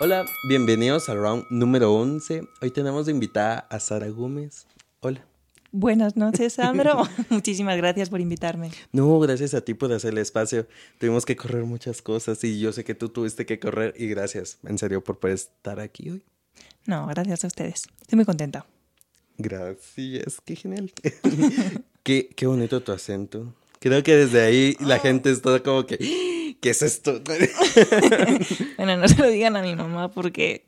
Hola, bienvenidos al round número 11. Hoy tenemos de invitada a Sara Gómez. Hola. Buenas noches, Sandro. Muchísimas gracias por invitarme. No, gracias a ti por hacer el espacio. Tuvimos que correr muchas cosas y yo sé que tú tuviste que correr y gracias, en serio, por poder estar aquí hoy. No, gracias a ustedes. Estoy muy contenta. Gracias, qué genial. qué, qué bonito tu acento. Creo que desde ahí la Ah. gente está como que, ¿qué es esto? Bueno, no se lo digan a mi mamá porque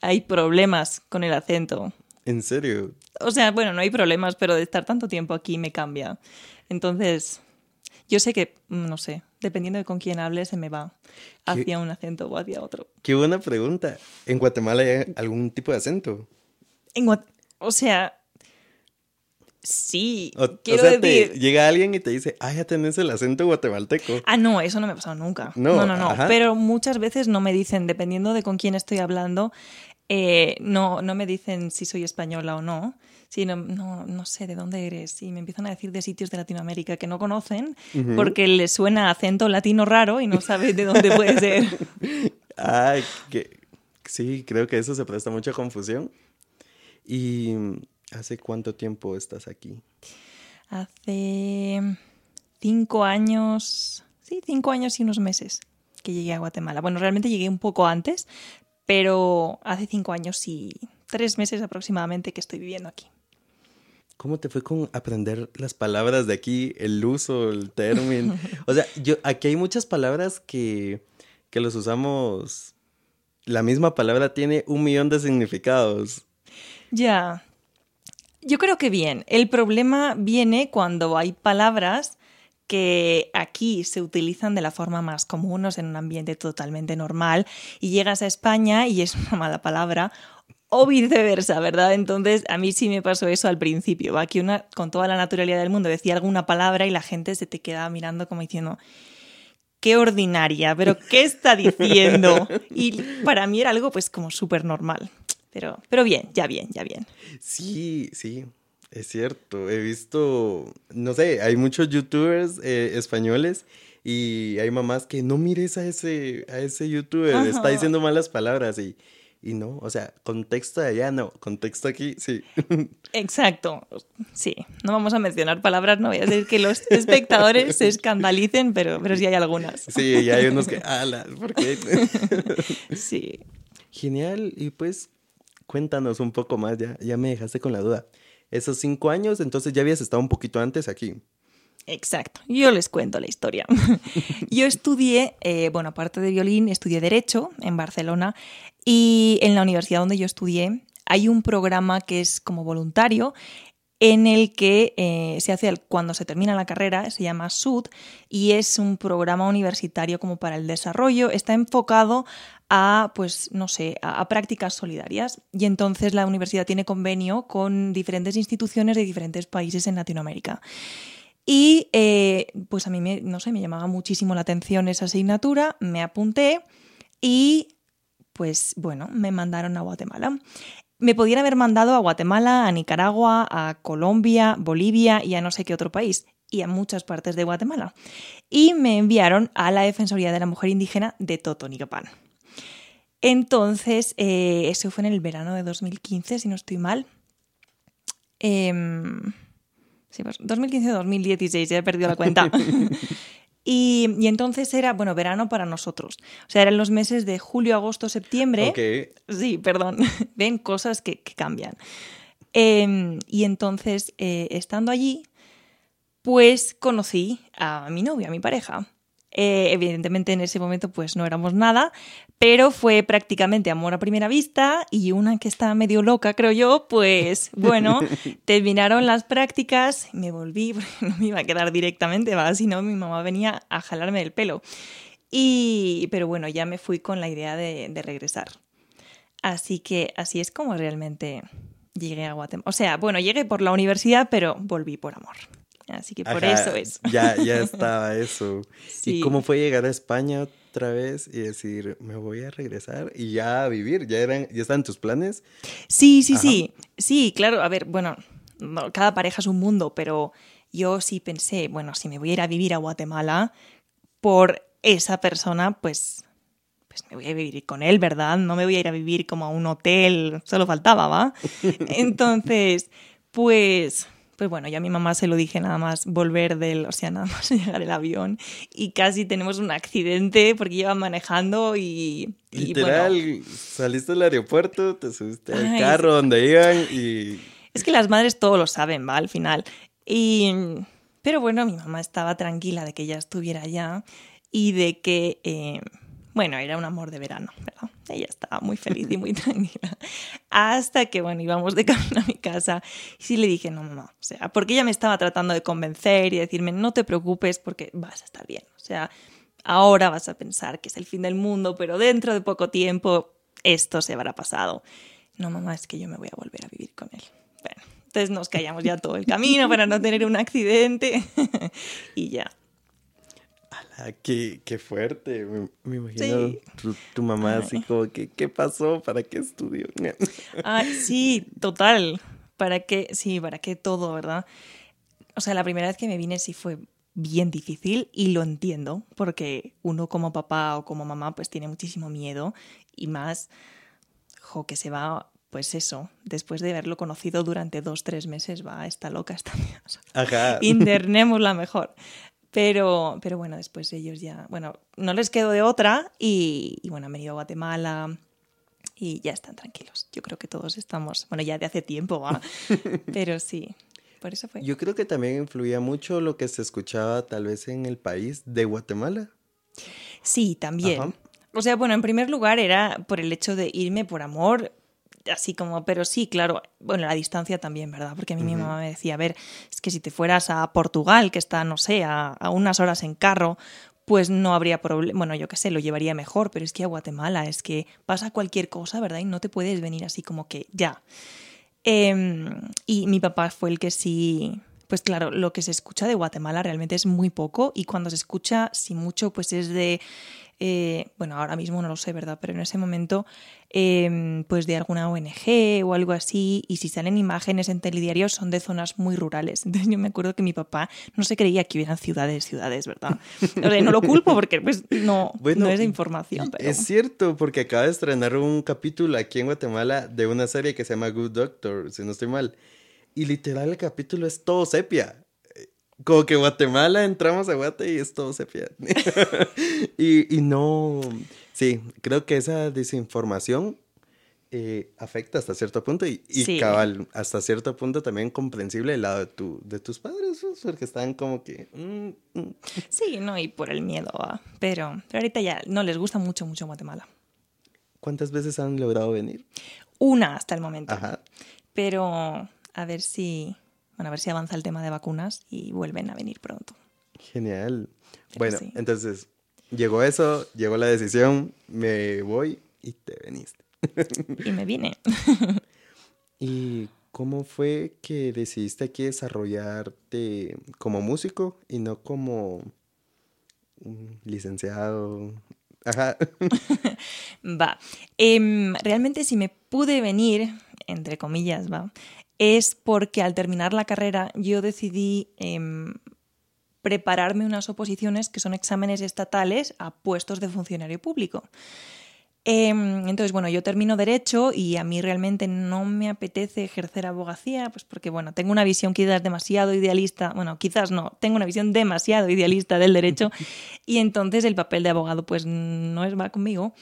hay problemas con el acento. en serio. O sea, bueno, no hay problemas, pero de estar tanto tiempo aquí me cambia. Entonces, yo sé que, mm, no sé, dependiendo de con quién hable, se me va hacia un acento o hacia otro. Qué buena pregunta. ¿En Guatemala hay algún tipo de acento? En Guat- o sea, sí, O, o quiero sea, te decir... llega alguien y te dice, ah, ya tenés el acento guatemalteco. Ah, no, eso no me ha pasado nunca. No, No, no. Pero muchas veces no me dicen, dependiendo de con quién estoy hablando, eh, no, no me dicen si soy española o no, sino no, no sé de dónde eres. Y me empiezan a decir de sitios de Latinoamérica que no conocen porque les suena acento latino raro y no saben de dónde puede ser. Ay, que sí, creo que eso se presta mucha confusión. ¿Y hace cuánto tiempo estás aquí? Hace cinco años, sí, cinco años y unos meses que llegué a Guatemala. Bueno, realmente llegué un poco antes, pero hace cinco años y tres meses aproximadamente que estoy viviendo aquí. ¿Cómo te fue con aprender las palabras de aquí, el uso, el término? O sea, yo aquí hay muchas palabras que, que los usamos. La misma palabra tiene un millón de significados. Ya. Yo creo que bien. El problema viene cuando hay palabras que aquí se utilizan de la forma más común, o sea, en un ambiente totalmente normal, y llegas a España y es una mala palabra, o viceversa, ¿verdad? Entonces, a mí sí me pasó eso al principio. Va que una, con toda la naturalidad del mundo, decía alguna palabra y la gente se te quedaba mirando como diciendo, qué ordinaria, pero ¿qué está diciendo? Y para mí era algo pues como súper normal. Pero, pero bien, ya bien, ya bien. Sí, sí, es cierto. He visto, no sé, hay muchos youtubers eh, españoles y hay mamás que no mires a ese, a ese youtuber, está diciendo malas palabras y, y no, o sea, contexto de allá no, contexto aquí sí. Exacto. Sí, no vamos a mencionar palabras, no voy a decir que los espectadores se escandalicen, pero, pero sí hay algunas. Sí, y hay unos que, ala, ¿por qué? Sí. Genial, y pues cuéntanos un poco más, ya, ya me dejaste con la duda. Esos cinco años, entonces ya habías estado un poquito antes aquí. Exacto, yo les cuento la historia. Yo estudié, eh, bueno, aparte de violín, estudié Derecho en Barcelona y en la universidad donde yo estudié hay un programa que es como voluntario en el que eh, se hace cuando se termina la carrera, se llama SUD y es un programa universitario como para el desarrollo, está enfocado a, pues, no sé, a, a prácticas solidarias y entonces la universidad tiene convenio con diferentes instituciones de diferentes países en Latinoamérica. Y eh, pues a mí, me, no sé, me llamaba muchísimo la atención esa asignatura, me apunté y pues bueno, me mandaron a Guatemala. Me podían haber mandado a Guatemala, a Nicaragua, a Colombia, Bolivia y a no sé qué otro país, y a muchas partes de Guatemala. Y me enviaron a la Defensoría de la Mujer Indígena de Totonicapán. Entonces, eh, eso fue en el verano de 2015, si no estoy mal. Em, Sí, pues 2015-2016, ya he perdido la cuenta. y, y entonces era, bueno, verano para nosotros. O sea, eran los meses de julio, agosto, septiembre. Ok, Sí, perdón. Ven cosas que, que cambian. Eh, y entonces, eh, estando allí, pues conocí a mi novio, a mi pareja. Eh, evidentemente en ese momento pues no éramos nada, pero fue prácticamente amor a primera vista y una que estaba medio loca, creo yo, pues bueno, terminaron las prácticas, me volví, porque no me iba a quedar directamente, ¿va? si no mi mamá venía a jalarme el pelo. Y, pero bueno, ya me fui con la idea de, de regresar. Así que así es como realmente llegué a Guatemala. O sea, bueno, llegué por la universidad, pero volví por amor. Así que por Ajá, eso es. Ya, ya estaba eso. Sí. ¿Y cómo fue llegar a España otra vez y decir, me voy a regresar y ya a vivir? ¿Ya, eran, ya estaban tus planes? Sí, sí, Ajá. sí. Sí, claro, a ver, bueno, no, cada pareja es un mundo, pero yo sí pensé, bueno, si me voy a ir a vivir a Guatemala por esa persona, pues, pues me voy a vivir con él, ¿verdad? No me voy a ir a vivir como a un hotel, solo faltaba, ¿va? Entonces, pues pues bueno, ya a mi mamá se lo dije nada más volver del, o sea, nada más llegar el avión y casi tenemos un accidente porque iba manejando y... Literal, saliste del aeropuerto, te subiste al carro donde iban y... Es que las madres todo lo saben, ¿va? Al final. Y... Pero bueno, mi mamá estaba tranquila de que ya estuviera allá y de que... Eh, bueno, era un amor de verano, ¿verdad? Ella estaba muy feliz y muy tranquila. Hasta que, bueno, íbamos de camino a mi casa y sí le dije, no, no, o sea, porque ella me estaba tratando de convencer y decirme, no te preocupes porque vas a estar bien. O sea, ahora vas a pensar que es el fin del mundo, pero dentro de poco tiempo esto se habrá pasado. No, mamá, es que yo me voy a volver a vivir con él. Bueno, entonces nos callamos ya todo el camino para no tener un accidente y ya. Ah, qué, qué fuerte. Me, imagino tu, mamá así como que, ¿qué pasó? ¿Para qué estudió? sí, total. ¿Para qué? Sí, para qué todo, ¿verdad? O sea, la primera vez que me vine sí fue bien difícil y lo entiendo, porque uno como papá o como mamá pues tiene muchísimo miedo y más, jo, que se va, pues eso, después de haberlo conocido durante dos, tres meses, va, está loca esta Ajá. Internémosla mejor. Pero, pero bueno, después ellos ya, bueno, no les quedó de otra y, bueno, han venido a Guatemala y ya están tranquilos. Yo creo que todos estamos, bueno, ya de hace tiempo, ¿va? pero sí, por eso fue. Yo creo que también influía mucho lo que se escuchaba tal vez en el país de Guatemala. Sí, también. O sea, bueno, en primer lugar era por el hecho de irme por amor, así como, pero sí, claro, bueno, la distancia también, ¿verdad? Porque a mí mi mamá me decía, a ver, es que si te fueras a Portugal, que está, no sé, a, unas horas en carro, pues no habría problema, bueno, yo qué sé, lo llevaría mejor, pero es que a Guatemala es que pasa cualquier cosa, ¿verdad? Y no te puedes venir así como que ya. Em, y mi papá fue el que sí, pues claro, lo que se escucha de Guatemala realmente es muy poco y cuando se escucha, si mucho, pues es de eh, bueno, ahora mismo no lo sé, ¿verdad? Pero en ese momento, em, pues de alguna ONG o algo así, y si salen imágenes en telediarios son de zonas muy rurales. Entonces yo me acuerdo que mi papá no se creía que hubieran ciudades, ciudades, ¿verdad? O sea, no lo culpo porque pues no, no es información. Es cierto, porque acaba de estrenar un capítulo aquí en Guatemala de una serie que se llama Good Doctor, si no estoy mal. Y literal el capítulo es todo sepia. Como que Guatemala, entramos a Guate y es todo sepia. y, y no, sí, creo que esa desinformación eh, afecta hasta cierto punto y, y cabal, hasta cierto punto también comprensible el lado de, tu, de tus padres, porque están como que... Mm, mm. Sí, no, y por el miedo, pero, pero ahorita ya no les gusta mucho, mucho Guatemala. ¿Cuántas veces han logrado venir? Una hasta el momento. Ajá. Pero a ver si bueno, a ver si avanza el tema de vacunas y vuelven a venir pronto. Genial. bueno, entonces llegó eso, llegó la decisión, me voy y te veniste. y me vine. ¿Y cómo fue que decidiste aquí desarrollarte como músico y no como licenciado? Ajá. va. Em, realmente si me pude venir, entre comillas, va, es porque al terminar la carrera yo decidí em, prepararme unas oposiciones que son exámenes estatales a puestos de funcionario público. Em, entonces, bueno, yo termino derecho y a mí realmente no me apetece ejercer abogacía, pues porque, bueno, tengo una visión quizás demasiado idealista, bueno, quizás no, tengo una visión demasiado idealista del derecho y entonces el papel de abogado pues no es va conmigo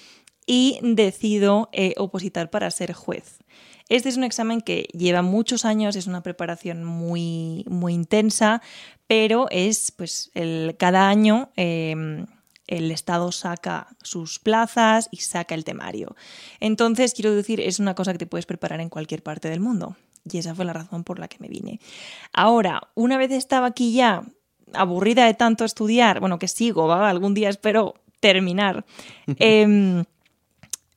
y decido eh, opositar para ser juez. Este es un examen que lleva muchos años, es una preparación muy, muy intensa, pero es pues el, cada año em, el Estado saca sus plazas y saca el temario. Entonces, quiero decir, es una cosa que te puedes preparar en cualquier parte del mundo. Y esa fue la razón por la que me vine. Ahora, una vez estaba aquí ya aburrida de tanto estudiar, bueno, que sigo, algún día espero terminar. Em,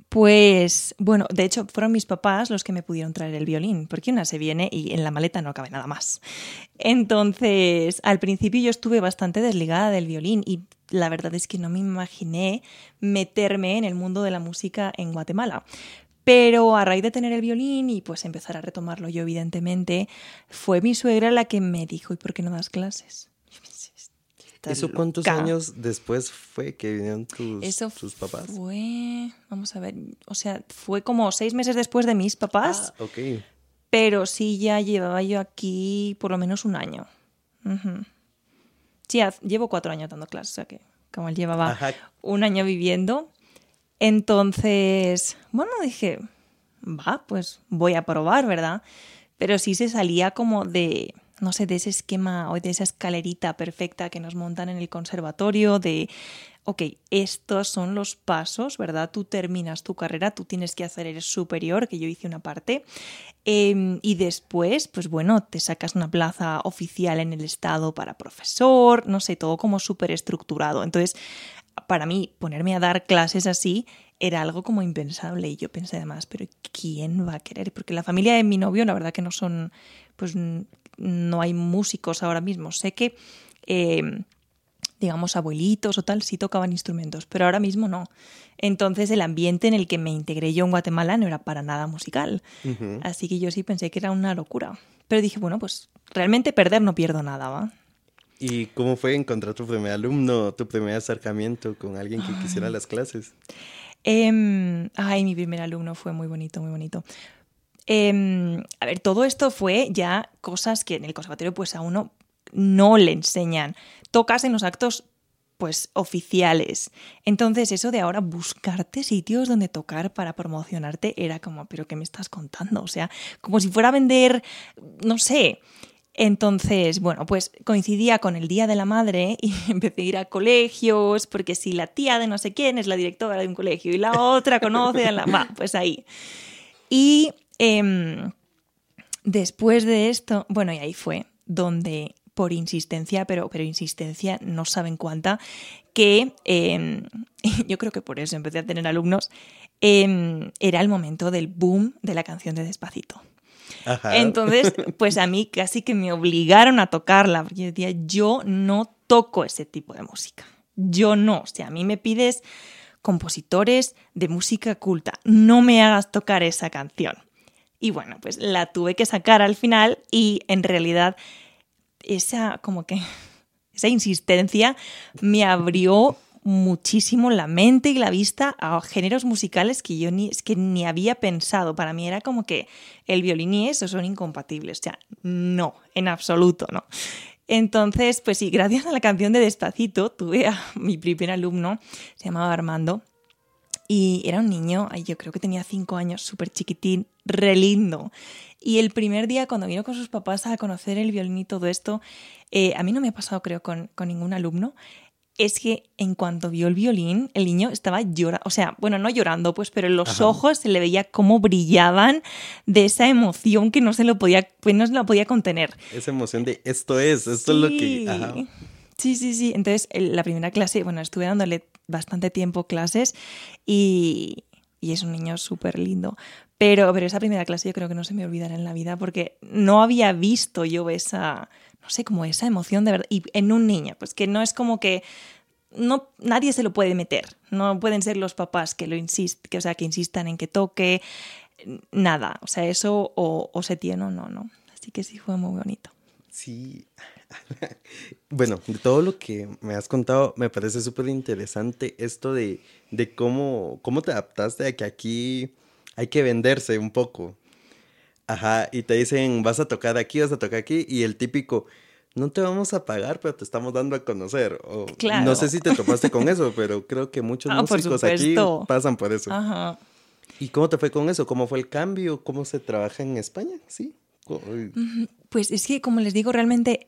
pues bueno, de hecho fueron mis papás los que me pudieron traer el violín, porque una se viene y en la maleta no cabe nada más. Entonces, al principio yo estuve bastante desligada del violín y la verdad es que no me imaginé meterme en el mundo de la música en Guatemala. Pero a raíz de tener el violín y pues empezar a retomarlo yo evidentemente, fue mi suegra la que me dijo, ¿y por qué no das clases? ¿Eso cuántos años después fue que vinieron tus, Eso tus papás? Fue, vamos a ver, o sea, fue como seis meses después de mis papás. Ah, ok. Pero sí ya llevaba yo aquí por lo menos un año. Sí, llevo cuatro años dando clases, o sea que como él llevaba un año viviendo. Entonces, bueno, dije, va, pues voy a probar, ¿verdad? Pero sí se salía como de, no sé, de ese esquema o de esa escalerita perfecta que nos montan en el conservatorio, de, ok, estos son los pasos, ¿verdad? Tú terminas tu carrera, tú tienes que hacer el superior, que yo hice una parte, em, y después, pues bueno, te sacas una plaza oficial en el Estado para profesor, no sé, todo como súper estructurado. Entonces, para mí, ponerme a dar clases así era algo como impensable. Y yo pensé además, pero ¿quién va a querer? Porque la familia de mi novio, la verdad que no son, pues no hay músicos ahora mismo. Sé que, eh, digamos, abuelitos o tal, sí tocaban instrumentos, pero ahora mismo no. Entonces el ambiente en el que me integré yo en Guatemala no era para nada musical. Así que yo sí pensé que era una locura. Pero dije, bueno, pues realmente perder no pierdo nada, ¿va? ¿Y cómo fue encontrar tu primer alumno, tu primer acercamiento con alguien que quisiera las clases? Em, ay, mi primer alumno fue muy bonito, muy bonito. Em, a ver, todo esto fue ya cosas que en el conservatorio pues a uno no le enseñan. Tocas en los actos pues oficiales. Entonces eso de ahora buscarte sitios donde tocar para promocionarte era como, pero ¿qué me estás contando? O sea, como si fuera a vender, no sé, entonces, bueno, pues coincidía con el Día de la Madre y empecé a ir a colegios, porque si la tía de no sé quién es la directora de un colegio y la otra conoce a la... Va, pues ahí. Y em, después de esto, bueno, y ahí fue donde por insistencia, pero, pero insistencia no saben cuánta, que em, yo creo que por eso empecé a tener alumnos, em, era el momento del boom de la canción de Despacito. Entonces, pues a mí casi que me obligaron a tocarla, porque yo decía, yo no toco ese tipo de música. Yo no. O sea, a mí me pides compositores de música culta, no me hagas tocar esa canción. Y bueno, pues la tuve que sacar al final y en realidad esa como que esa insistencia me abrió muchísimo la mente y la vista a géneros musicales que yo ni, es que ni había pensado. Para mí era como que el violín y eso son incompatibles. O sea, no, en absoluto, no. Entonces, pues sí, gracias a la canción de Despacito tuve a mi primer alumno, se llamaba Armando, y era un niño, yo creo que tenía cinco años, súper chiquitín, re lindo. Y el primer día, cuando vino con sus papás a conocer el violín y todo esto, eh, a mí no me ha pasado, creo, con, con ningún alumno, es que en cuanto vio el violín, el niño estaba llorando, o sea, bueno, no llorando, pues, pero en los ojos se le veía cómo brillaban de esa emoción que no se lo podía, pues no se lo podía contener. Esa emoción de esto es, esto es lo que... Sí, sí, sí. Entonces, la primera clase, bueno, estuve dándole bastante tiempo clases y, y es un niño súper lindo. Pero, pero esa primera clase yo creo que no se me olvidará en la vida porque no había visto yo esa no sé, como esa emoción de verdad. Y en un niño, pues que no es como que no, nadie se lo puede meter. No pueden ser los papás que lo insist, que, o sea, que insistan en que toque. Nada. O sea, eso o, se tiene o no, no. Así que sí fue muy bonito. Sí. bueno, de todo lo que me has contado, me parece súper interesante esto de, de cómo, cómo te adaptaste a que aquí hay que venderse un poco. Ajá, y te dicen, vas a tocar aquí, vas a tocar aquí, y el típico, no te vamos a pagar, pero te estamos dando a conocer. O, claro. No sé si te topaste con eso, pero creo que muchos ah, músicos aquí pasan por eso. Ajá. ¿Y cómo te fue con eso? ¿Cómo fue el cambio? ¿Cómo se trabaja en España? Sí. Pues es que, como les digo, realmente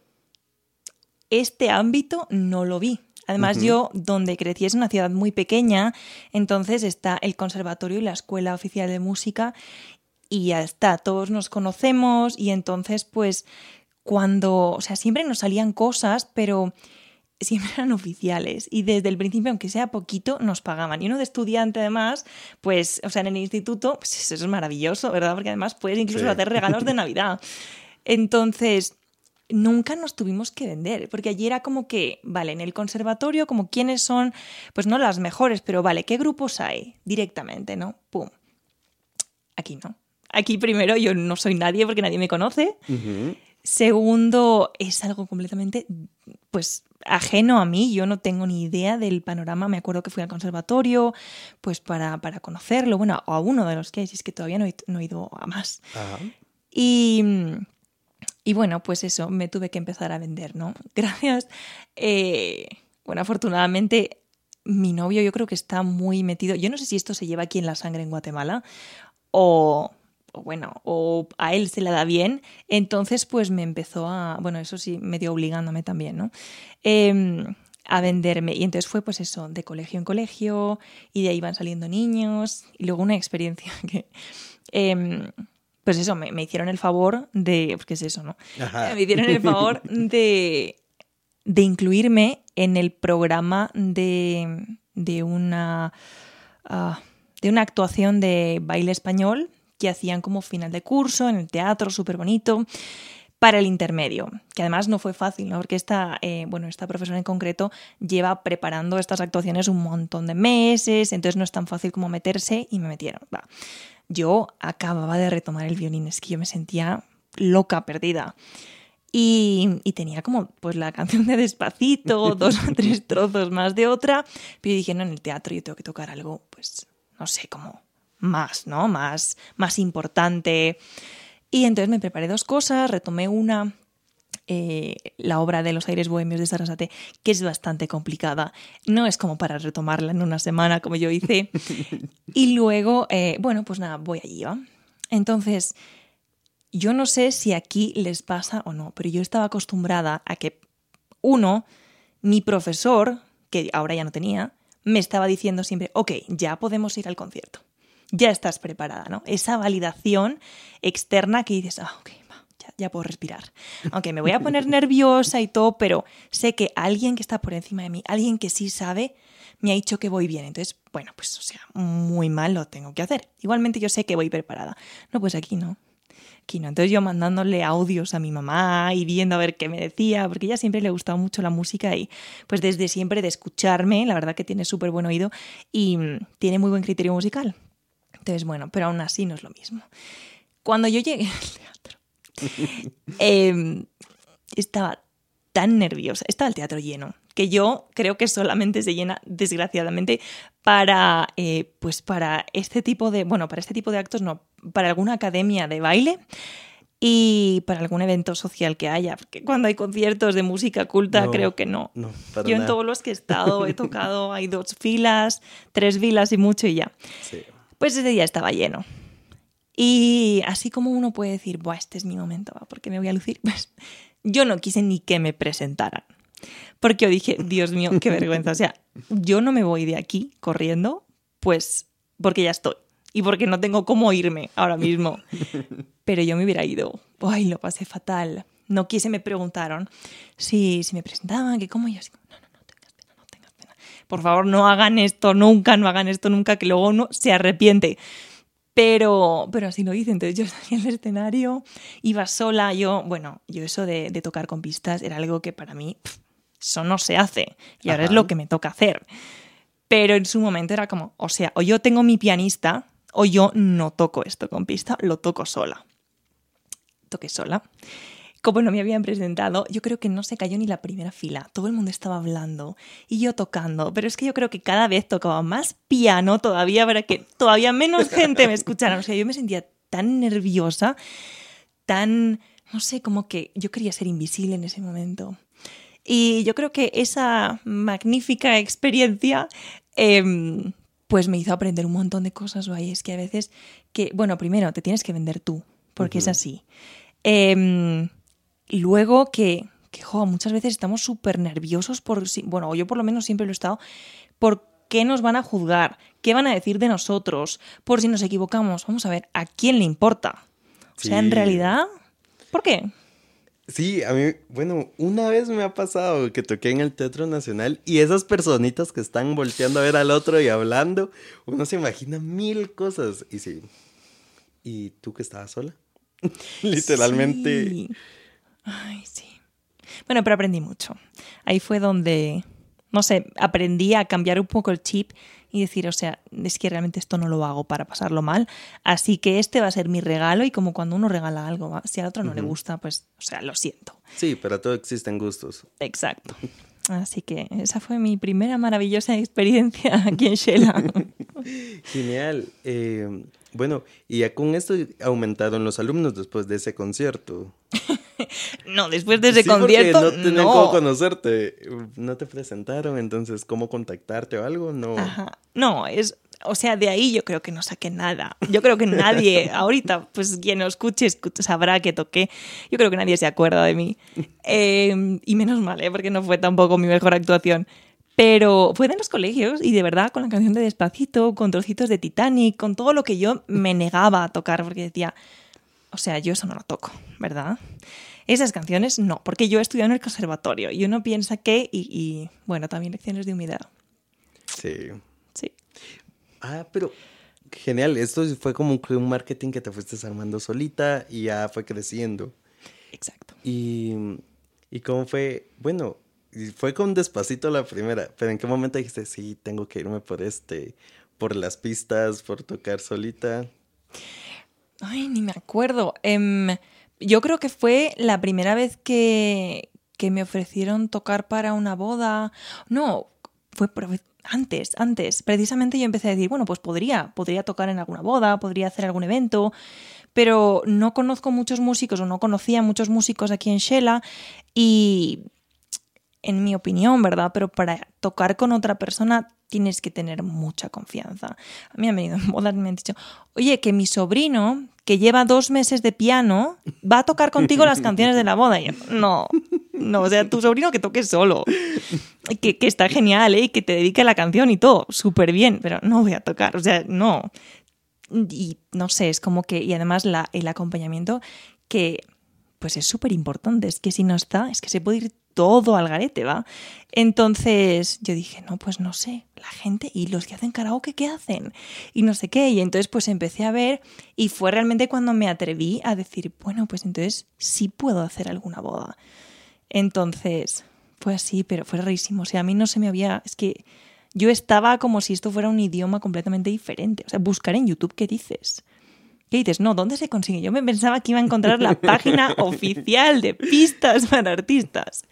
este ámbito no lo vi. Además, yo donde crecí es una ciudad muy pequeña, entonces está el conservatorio y la escuela oficial de música y ya está, todos nos conocemos y entonces pues cuando, o sea, siempre nos salían cosas, pero siempre eran oficiales y desde el principio, aunque sea poquito, nos pagaban. Y uno de estudiante además, pues, o sea, en el instituto, pues eso es maravilloso, ¿verdad? Porque además puedes incluso hacer regalos de Navidad. Entonces, nunca nos tuvimos que vender, porque allí era como que, vale, en el conservatorio, como quiénes son, pues no las mejores, pero vale, ¿qué grupos hay? Directamente, ¿no? Pum. Aquí no. Aquí primero yo no soy nadie porque nadie me conoce. Segundo, es algo completamente, pues, ajeno a mí. Yo no tengo ni idea del panorama. Me acuerdo que fui al conservatorio, pues, para, para conocerlo. Bueno, a uno de los que hay, es que todavía no he, no he ido a más. Y, y bueno, pues eso, me tuve que empezar a vender, ¿no? Gracias. eh, bueno, afortunadamente mi novio yo creo que está muy metido. Yo no sé si esto se lleva aquí en la sangre en Guatemala o, bueno, o a él se le da bien. Entonces, pues me empezó a, bueno, eso sí, medio obligándome también, ¿no? Em, a venderme. Y entonces fue pues eso, de colegio en colegio, y de ahí van saliendo niños. Y luego una experiencia que... em, pues eso, me, me hicieron el favor de... Pues, ¿Qué es eso, no? Ajá. Me hicieron el favor de, de incluirme en el programa de, de una... ah, de una actuación de baile español que hacían como final de curso en el teatro, súper bonito, para el intermedio, que además no fue fácil, ¿no? porque esta, eh, bueno, esta profesora en concreto lleva preparando estas actuaciones un montón de meses, entonces no es tan fácil como meterse y me metieron. Va. Yo acababa de retomar el violín, es que yo me sentía loca, perdida. Y, y tenía como pues la canción de Despacito, dos o tres trozos más de otra, pero yo dije, no, en el teatro yo tengo que tocar algo, pues, no sé, como más, ¿no? Más, más importante. Y entonces me preparé dos cosas, retomé una, eh, la obra de los aires bohemios de Sarasate, que es bastante complicada. No es como para retomarla en una semana como yo hice. y luego, eh, bueno, pues nada, voy allí, ¿va? Entonces, yo no sé si aquí les pasa o no, pero yo estaba acostumbrada a que, uno, mi profesor, que ahora ya no tenía, me estaba diciendo siempre, ok, ya podemos ir al concierto. Ya estás preparada, ¿no? Esa validación externa que dices, ah, ok, ya, puedo respirar. Aunque me voy a poner nerviosa y todo, pero sé que alguien que está por encima de mí, alguien que sí sabe, me ha dicho que voy bien. Entonces, bueno, pues, o sea, muy mal lo tengo que hacer. Igualmente yo sé que voy preparada. No, pues aquí no. Aquí no. Entonces yo mandándole audios a mi mamá y viendo a ver qué me decía, porque ella siempre le ha gustado mucho la música y pues desde siempre de escucharme, la verdad que tiene súper buen oído y mm, tiene muy buen criterio musical. Entonces, bueno, pero aún así no es lo mismo. Cuando yo llegué al teatro, eh, estaba tan nerviosa, estaba el teatro lleno, que yo creo que solamente se llena, desgraciadamente, para, eh, pues para este tipo de, bueno, para este tipo de actos no, para alguna academia de baile y para algún evento social que haya, porque cuando hay conciertos de música culta No, creo que no. Yo en todos los que he estado he tocado, hay dos filas, tres filas y mucho y ya. Sí. Pues ese día estaba lleno. Y así como uno puede decir, Buah, este es mi momento, ¿va? porque me voy a lucir, pues yo no quise ni que me presentaran. Porque yo dije, Dios mío, qué vergüenza. O sea, yo no me voy de aquí corriendo, pues porque ya estoy. Y porque no tengo cómo irme ahora mismo. Pero yo me hubiera ido. Ay, lo pasé fatal. No quise, me preguntaron si, si me presentaban, que cómo y yo así, no, no, no tengas pena, no tengas pena. Por favor, no hagan esto nunca, no hagan esto nunca, que luego uno se arrepiente. Pero, pero así lo hice. Entonces yo salí al escenario, iba sola. Yo, bueno, yo eso de, de tocar con pistas era algo que para mí, pff, eso no se hace. Y ahora es lo que me toca hacer. Pero en su momento era como, o sea, o yo tengo mi pianista, o yo no toco esto con pista, lo toco sola. Toqué sola. Como no me habían presentado, yo creo que no se cayó ni la primera fila. Todo el mundo estaba hablando y yo tocando. Pero es que yo creo que cada vez tocaba más piano todavía para que todavía menos gente me escuchara. O sea, yo me sentía tan nerviosa, tan, no sé, como que yo quería ser invisible en ese momento. Y yo creo que esa magnífica experiencia em, pues me hizo aprender un montón de cosas, guay. Es que a veces que, bueno, primero te tienes que vender tú, porque es así. Em, luego que, que jo, muchas veces estamos súper nerviosos por, si- bueno, yo por lo menos siempre lo he estado, por qué nos van a juzgar, qué van a decir de nosotros, por si nos equivocamos. Vamos a ver, ¿a quién le importa? O sea, en realidad, ¿por qué? Sí, a mí, bueno, una vez me ha pasado que toqué en el Teatro Nacional y esas personitas que están volteando a ver al otro y hablando, uno se imagina mil cosas. Y sí, ¿y tú que estabas sola? Literalmente. Sí. Ay, sí. Bueno, pero aprendí mucho. Ahí fue donde, no sé, aprendí a cambiar un poco el chip y decir, o sea, es que realmente esto no lo hago para pasarlo mal, así que este va a ser mi regalo y como cuando uno regala algo, si al otro no le gusta, pues, o sea, lo siento. Sí, para todo existen gustos. Exacto. Así que esa fue mi primera maravillosa experiencia aquí en Shela. Genial. Eh, bueno, y ya con esto aumentaron los alumnos después de ese concierto. no, después de ese concierto. No tenían cómo conocerte. No te presentaron, entonces, ¿cómo contactarte o algo? No. No, es. O sea, de ahí yo creo que no saqué nada. Yo creo que nadie, ahorita, pues quien lo escuche, sabrá que toqué. Yo creo que nadie se acuerda de mí. Eh, y menos mal, ¿eh? porque no fue tampoco mi mejor actuación. Pero fue en los colegios y de verdad con la canción de Despacito, con trocitos de Titanic, con todo lo que yo me negaba a tocar porque decía, o sea, yo eso no lo toco, ¿verdad? Esas canciones no, porque yo he estudiado en el conservatorio y uno piensa que, y, bueno, también lecciones de humildad. Sí. Sí. Ah, pero genial, esto fue como un marketing que te fuiste armando solita y ya fue creciendo. Exacto. Y, y cómo fue, bueno, fue con despacito la primera, pero ¿en qué momento dijiste, sí, tengo que irme por este, por las pistas, por tocar solita? Ay, ni me acuerdo. Em, yo creo que fue la primera vez que, que me ofrecieron tocar para una boda. No, fue antes, antes. Precisamente yo empecé a decir, bueno, pues podría, podría tocar en alguna boda, podría hacer algún evento, pero no conozco muchos músicos o no conocía muchos músicos aquí en Shela y en mi opinión, ¿verdad? Pero para tocar con otra persona tienes que tener mucha confianza. A mí han venido en bodas y me han dicho, oye, que mi sobrino, que lleva dos meses de piano, va a tocar contigo las canciones de la boda. Y yo, no, no, o sea, tu sobrino que toque solo, que, que está genial, ¿eh? que te dedique a la canción y todo, súper bien, pero no voy a tocar, o sea, no. Y no sé, es como que, y además la, el acompañamiento que pues es súper importante, es que si no está, es que se puede ir todo al garete, ¿va? Entonces yo dije, no, pues no sé, la gente y los que hacen karaoke, ¿qué hacen? Y no sé qué, y entonces pues empecé a ver y fue realmente cuando me atreví a decir, bueno, pues entonces sí puedo hacer alguna boda. Entonces fue así, pero fue rarísimo, o sea, a mí no se me había, es que yo estaba como si esto fuera un idioma completamente diferente, o sea, buscar en YouTube, ¿qué dices? ¿Qué dices? No, ¿dónde se consigue? Yo me pensaba que iba a encontrar la página oficial de pistas para artistas.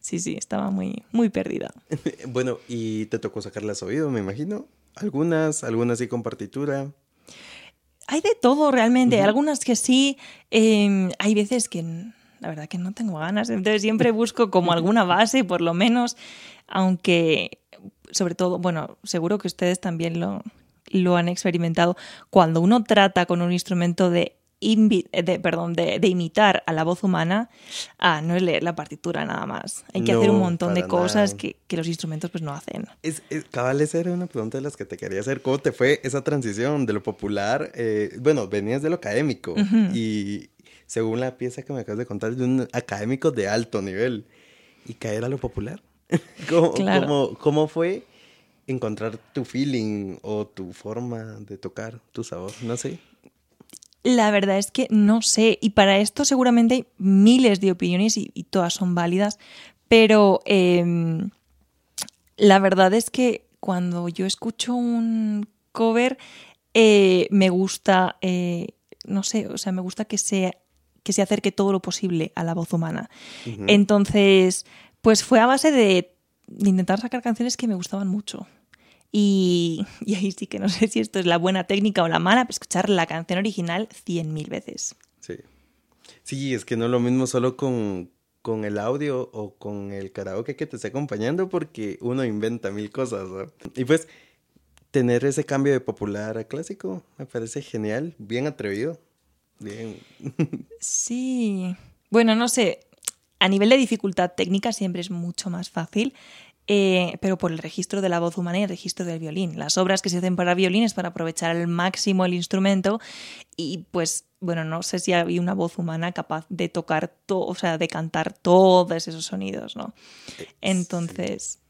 Sí, sí, estaba muy, muy perdida. bueno, y te tocó sacarlas oído, me imagino. Algunas, algunas sí con partitura. Hay de todo realmente. Algunas que sí. Em, hay veces que la verdad que no tengo ganas. Entonces siempre busco como alguna base, por lo menos. Aunque, sobre todo, bueno, seguro que ustedes también lo, lo han experimentado, cuando uno trata con un instrumento de, de, perdón, de, imitar a la voz humana, ah, no es leer la partitura nada más. Hay que hacer un montón de cosas que, los instrumentos pues no hacen. Es, cabal, esa era una pregunta de las que te quería hacer. ¿Cómo te fue esa transición de lo popular? Eh, bueno, venías de lo académico y según la pieza que me acabas de contar, de un académico de alto nivel y caer a lo popular. ¿Cómo, cómo fue? Encontrar tu feeling o tu forma de tocar, tu sabor, no sé. La verdad es que no sé, y para esto seguramente hay miles de opiniones y, todas son válidas, pero em, la verdad es que cuando yo escucho un cover, eh, me gusta, eh, no sé, o sea, me gusta que se, que se acerque todo lo posible a la voz humana. Entonces, pues fue a base de intentar sacar canciones que me gustaban mucho. Y, ahí sí que no sé si esto es la buena técnica o la mala, pero escuchar la canción original cien mil veces. Sí. Sí, es que no es lo mismo solo con, con el audio o con el karaoke que te esté acompañando porque uno inventa mil cosas. Y pues tener ese cambio de popular a clásico me parece genial, bien atrevido. Bien. Sí. Bueno, no sé. A nivel de dificultad técnica siempre es mucho más fácil. Eh, pero por el registro de la voz humana y el registro del violín. Las obras que se hacen para violín es para aprovechar al máximo el instrumento y pues bueno, no sé si había una voz humana capaz de tocar, todo, o sea, de cantar todos esos sonidos, ¿no? Eh, Entonces,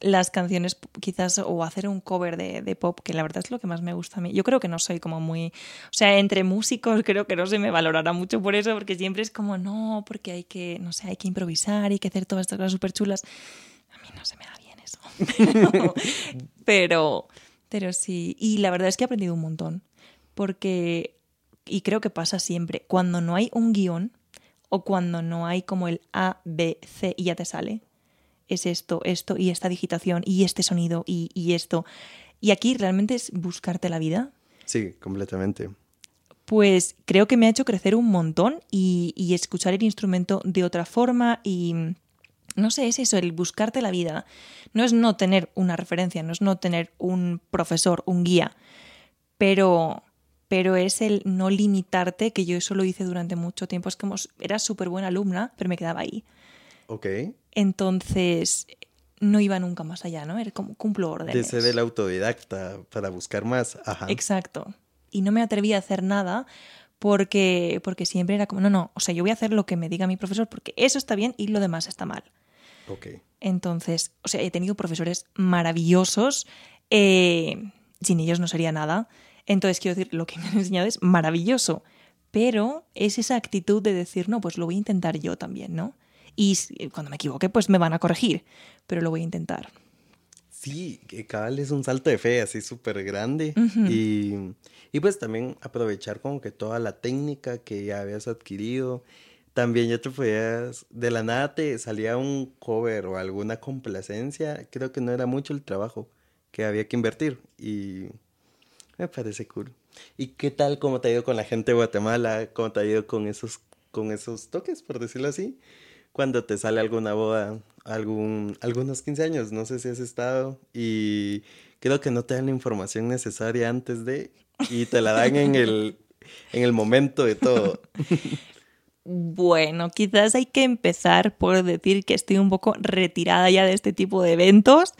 las canciones quizás, o hacer un cover de, de, pop, que la verdad es lo que más me gusta a mí. Yo creo que no soy como muy, o sea, entre músicos creo que no se me valorará mucho por eso, porque siempre es como, no, porque hay que, no sé, hay que improvisar, hay que hacer todas estas cosas súper chulas no se me da bien eso. pero, Pero sí, y la verdad es que he aprendido un montón, porque, y creo que pasa siempre, cuando no hay un guion o cuando no hay como el A, B, C y ya te sale, es esto, esto y esta digitación y este sonido y, y esto. Y aquí realmente es buscarte la vida. Sí, completamente. Pues creo que me ha hecho crecer un montón y, y escuchar el instrumento de otra forma y no sé, es eso, el buscarte la vida. No es no tener una referencia, no es no tener un profesor, un guía, pero, pero es el no limitarte, que yo eso lo hice durante mucho tiempo. Es como, era súper buena alumna, pero me quedaba ahí. Ok. Entonces, no iba nunca más allá, ¿no? Era como cumplo órdenes. De ser el autodidacta para buscar más. Ajá. Exacto. Y no me atrevía a hacer nada porque, porque siempre era como, no, no, o sea, yo voy a hacer lo que me diga mi profesor porque eso está bien y lo demás está mal. Ok. Entonces, o sea, he tenido profesores maravillosos, eh, sin ellos no sería nada. Entonces, quiero decir, lo que me han enseñado es maravilloso, pero es esa actitud de decir, no, pues lo voy a intentar yo también, ¿no? Y cuando me equivoque, pues me van a corregir, pero lo voy a intentar. Sí, que cabal es un salto de fe así súper grande. y, y pues también aprovechar como que toda la técnica que ya habías adquirido también ya te podías, de la nada te salía un cover o alguna complacencia, creo que no era mucho el trabajo que había que invertir y me parece cool. ¿Y qué tal cómo te ha ido con la gente de Guatemala? ¿Cómo te ha ido con esos, con esos toques, por decirlo así? Cuando te sale alguna boda, algún, algunos 15 años, no sé si has estado y creo que no te dan la información necesaria antes de y te la dan en el, en el momento de todo. Bueno, quizás hay que empezar por decir que estoy un poco retirada ya de este tipo de eventos,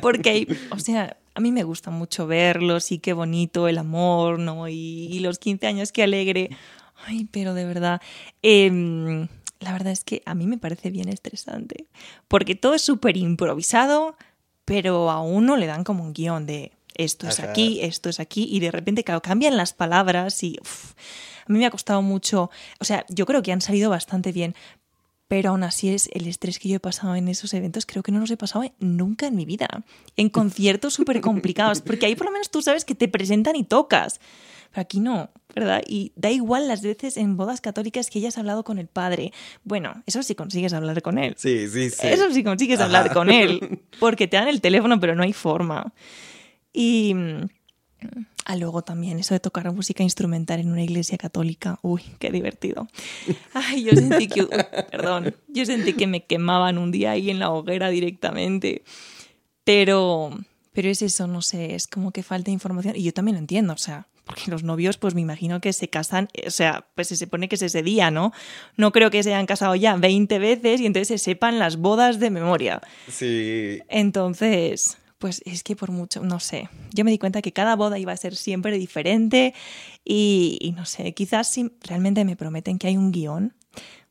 porque o sea, a mí me gusta mucho verlos y qué bonito el amor, ¿no? Y, los 15 años, qué alegre. Ay, pero de verdad, em, la verdad es que a mí me parece bien estresante, porque todo es súper improvisado, pero a uno le dan como un guion de esto es aquí, esto es aquí, y de repente, claro, cambian las palabras y... A mí me ha costado mucho, o sea, yo creo que han salido bastante bien, pero aún así es el estrés que yo he pasado en esos eventos, creo que no los he pasado nunca en mi vida. En conciertos súper complicados, porque ahí por lo menos tú sabes que te presentan y tocas. Pero aquí no, ¿verdad? Y da igual las veces en bodas católicas que hayas hablado con el padre. Bueno, eso sí consigues hablar con él. Sí, sí, sí. Eso sí consigues hablar con él, porque te dan el teléfono, pero no hay forma. Y Ah, luego también eso de tocar música instrumental en una iglesia católica. Uy, qué divertido. Ay, yo sentí que, perdón, yo sentí que me quemaban un día ahí en la hoguera directamente. Pero, pero es eso, no sé, es como que falta información. Y yo también lo entiendo, o sea, porque los novios, pues me imagino que se casan, o sea, pues se supone que es ese día, ¿no? No creo que se hayan casado ya 20 veces y entonces se sepan las bodas de memoria. Sí. Entonces, pues es que por mucho, no sé, yo me di cuenta que cada boda iba a ser siempre diferente y, no sé, quizás si realmente me prometen que hay un guion,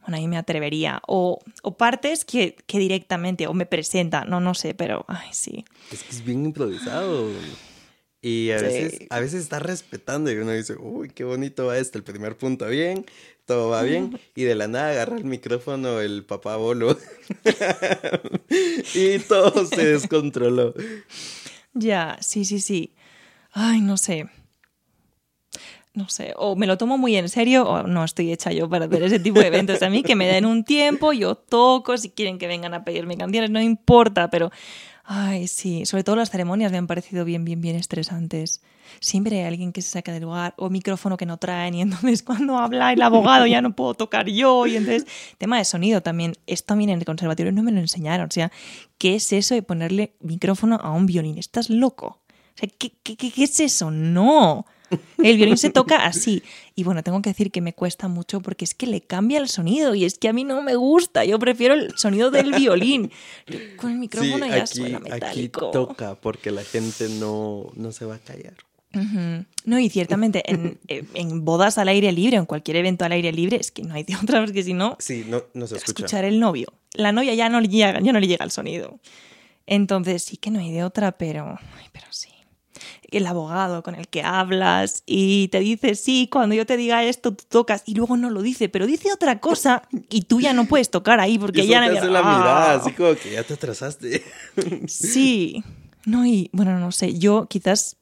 bueno, ahí me atrevería. O, o partes que, que, directamente, o me presentan, no, no sé, pero, ay, sí. Es que es bien improvisado. Y a veces, a veces está respetando y uno dice, uy, qué bonito va este, el primer punto bien, todo va bien. Y de la nada agarra el micrófono el papá bolo. y todo se descontroló. Ya, sí, sí, sí. Ay, no sé. No sé, o me lo tomo muy en serio o no estoy hecha yo para hacer ese tipo de eventos. A mí que me den un tiempo, yo toco, si quieren que vengan a pedirme canciones, no importa, pero Ay, sí, sobre todo las ceremonias me han parecido bien, bien, bien estresantes. Siempre hay alguien que se saca del lugar o micrófono que no traen y entonces cuando habla el abogado ya no puedo tocar yo y entonces tema de sonido también. Esto también en el conservatorio no me lo enseñaron. O sea, ¿qué es eso de ponerle micrófono a un violín? ¿Estás loco? O sea, ¿qué, qué, qué es eso? No. El violín se toca así. Y bueno, tengo que decir que me cuesta mucho porque es que le cambia el sonido y es que a mí no me gusta. Yo prefiero el sonido del violín. Con el micrófono ya suena metálico. Aquí toca porque la gente no, no se va a callar. No, y ciertamente en, en, bodas al aire libre, en cualquier evento al aire libre, es que no hay de otra, porque si no, sí, no, no se escucha. escuchar el novio. La novia ya no le llega, ya no le llega el sonido. Entonces sí que no hay de otra, pero, ay, pero sí el abogado con el que hablas y te dice, sí, cuando yo te diga esto, tú tocas, y luego no lo dice, pero dice otra cosa y tú ya no puedes tocar ahí porque ya no hace la mirada, así como que ya te atrasaste. Sí, No, y bueno, no sé, yo quizás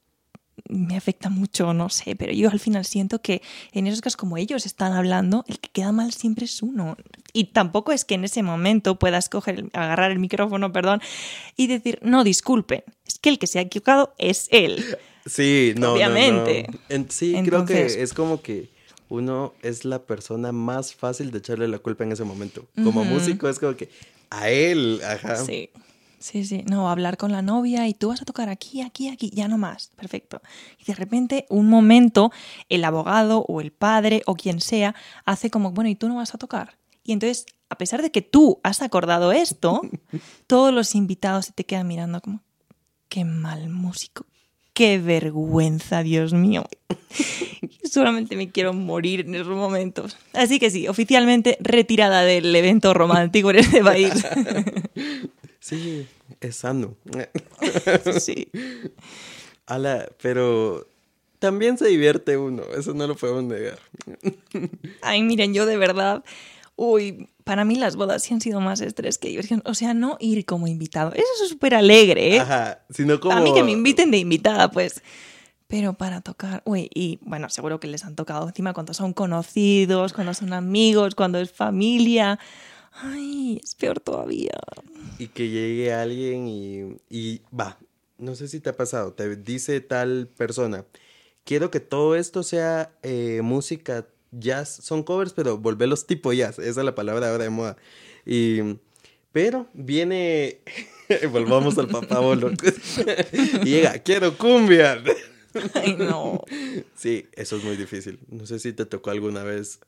me afecta mucho, no sé, pero yo al final siento que en esos casos como ellos están hablando, el que queda mal siempre es uno. Y tampoco es que en ese momento puedas coger, agarrar el micrófono, perdón, y decir, no, disculpen, es que el que se ha equivocado es él. Sí, no. Obviamente. sí, creo que es como que uno es la persona más fácil de echarle la culpa en ese momento. Como músico es como que a él, ajá. Sí. Sí, sí, no, hablar con la novia y tú vas a tocar aquí, aquí, aquí, ya no más, perfecto. Y de repente, un momento, el abogado o el padre o quien sea hace como, bueno, ¿y tú no vas a tocar? Y entonces, a pesar de que tú has acordado esto, todos los invitados se te quedan mirando como, qué mal músico, qué vergüenza, Dios mío. Solamente me quiero morir en esos momentos. Así que sí, oficialmente retirada del evento romántico en este país. Sí, es sano. sí. Ala, pero también se divierte uno, eso no lo podemos negar. Ay, miren, yo de verdad, uy, para mí las bodas sí han sido más estrés que diversión. O sea, no ir como invitado, eso es súper alegre, ¿eh? Ajá, sino como... A mí que me inviten de invitada, pues. Pero para tocar, uy, y bueno, seguro que les han tocado encima cuando son conocidos, cuando son amigos, cuando es familia. Ay, es peor todavía. Y que llegue alguien y, y va, no sé si te ha pasado, te dice tal persona, quiero que todo esto sea eh, música jazz, son covers, pero volverlos tipo jazz, esa es la palabra ahora de moda. Y, pero viene, volvamos al papá bolo, llega, quiero cumbia. Ay, no. Sí, eso es muy difícil. No sé si te tocó alguna vez.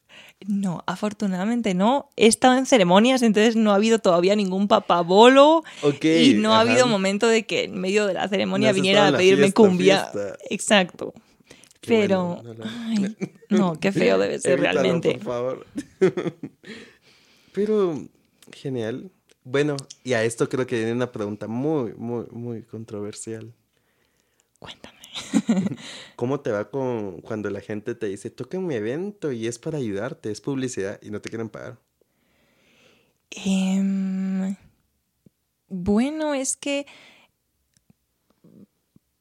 No, afortunadamente no. He estado en ceremonias, entonces no ha habido todavía ningún papabolo. Ok. y no ha habido momento de que en medio de la ceremonia viniera a pedirme cumbia. Exacto. Pero, no, Ay, no, qué feo debe ser realmente. Por favor. Pero, genial. Bueno, y a esto creo que viene una pregunta muy, muy, muy controversial. Cuéntame. ¿Cómo te va con cuando la gente te dice, toca mi evento y es para ayudarte, es publicidad y no te quieren pagar? Em, bueno, es que,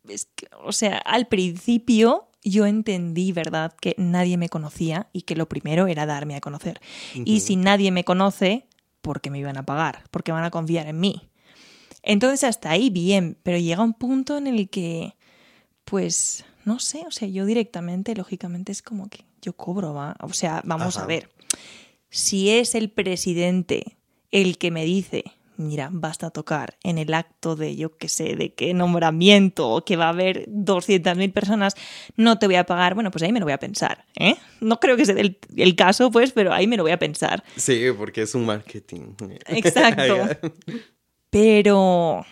es que, o sea, al principio yo entendí, ¿verdad?, que nadie me conocía y que lo primero era darme a conocer. Y si nadie me conoce, ¿por qué me iban a pagar? Porque van a confiar en mí. Entonces hasta ahí bien, pero llega un punto en el que pues no sé, o sea, yo directamente, lógicamente es como que yo cobro, ¿va? O sea, vamos a ver, si es el presidente el que me dice, mira, basta tocar en el acto de, yo qué sé, de qué nombramiento, o que va a haber 200.000 personas, no te voy a pagar, bueno, pues ahí me lo voy a pensar, ¿eh? No creo que sea el, el caso, pues, pero ahí me lo voy a pensar. Sí, porque es un marketing. Exacto. pero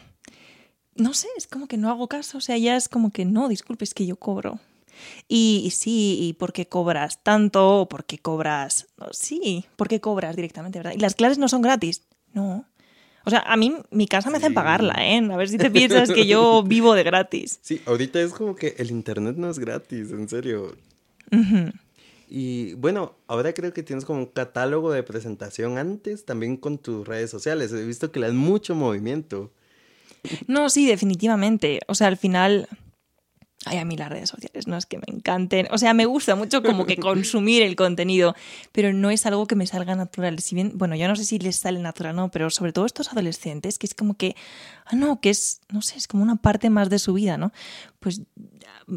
no sé, es como que no hago caso, o sea, ya es como que no, disculpe, es que yo cobro. Y, sí, ¿y por qué cobras tanto? ¿O por qué cobras? sí, ¿por qué cobras directamente, verdad? Y las clases no son gratis, no. O sea, a mí mi casa me hacen pagarla, ¿eh? A ver si te piensas que yo vivo de gratis. Sí, ahorita es como que el internet no es gratis, en serio. Y bueno, ahora creo que tienes como un catálogo de presentación antes, también con tus redes sociales. He visto que le das mucho movimiento. No, sí, definitivamente. O sea, al final... Ay, a mí las redes sociales no es que me encanten. O sea, me gusta mucho como que consumir el contenido, pero no es algo que me salga natural. Si bien, bueno, yo no sé si les sale natural o no, pero sobre todo estos adolescentes, que es como que, ah, no, que es, no sé, es como una parte más de su vida, ¿no? Pues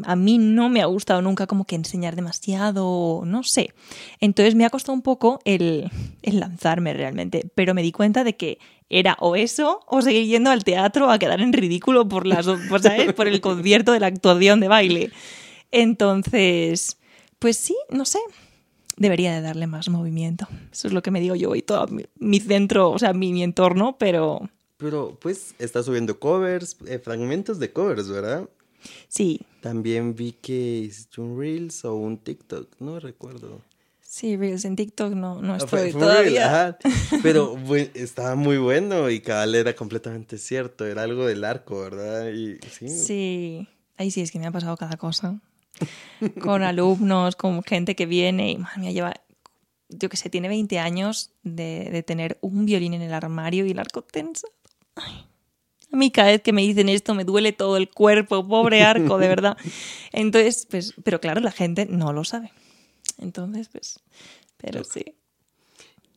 a mí no me ha gustado nunca como que enseñar demasiado, no sé. Entonces me ha costado un poco el, el lanzarme realmente, pero me di cuenta de que era o eso o seguir yendo al teatro a quedar en ridículo por, las, por, por el concierto de la actuación de baile. Entonces, pues sí, no sé, debería de darle más movimiento. Eso es lo que me digo yo y todo mi, centro, o sea, mi, entorno, pero... Pero pues está subiendo covers, eh, fragmentos de covers, ¿verdad? Sí. También vi que hiciste un Reels o un TikTok, no recuerdo. Sí, Reels en TikTok no, no ah, estoy todavía. Pero estaba muy bueno y cabal era completamente cierto, era algo del arco, ¿verdad? Y, sí. sí, ahí sí es que me ha pasado cada cosa. con alumnos, con gente que viene y madre mía, lleva, yo que sé, tiene 20 años de, de, tener un violín en el armario y el arco tenso. Ay, A mí cada vez que me dicen esto me duele todo el cuerpo, pobre arco, de verdad. Entonces, pues, pero claro, la gente no lo sabe. Entonces, pues, pero sí.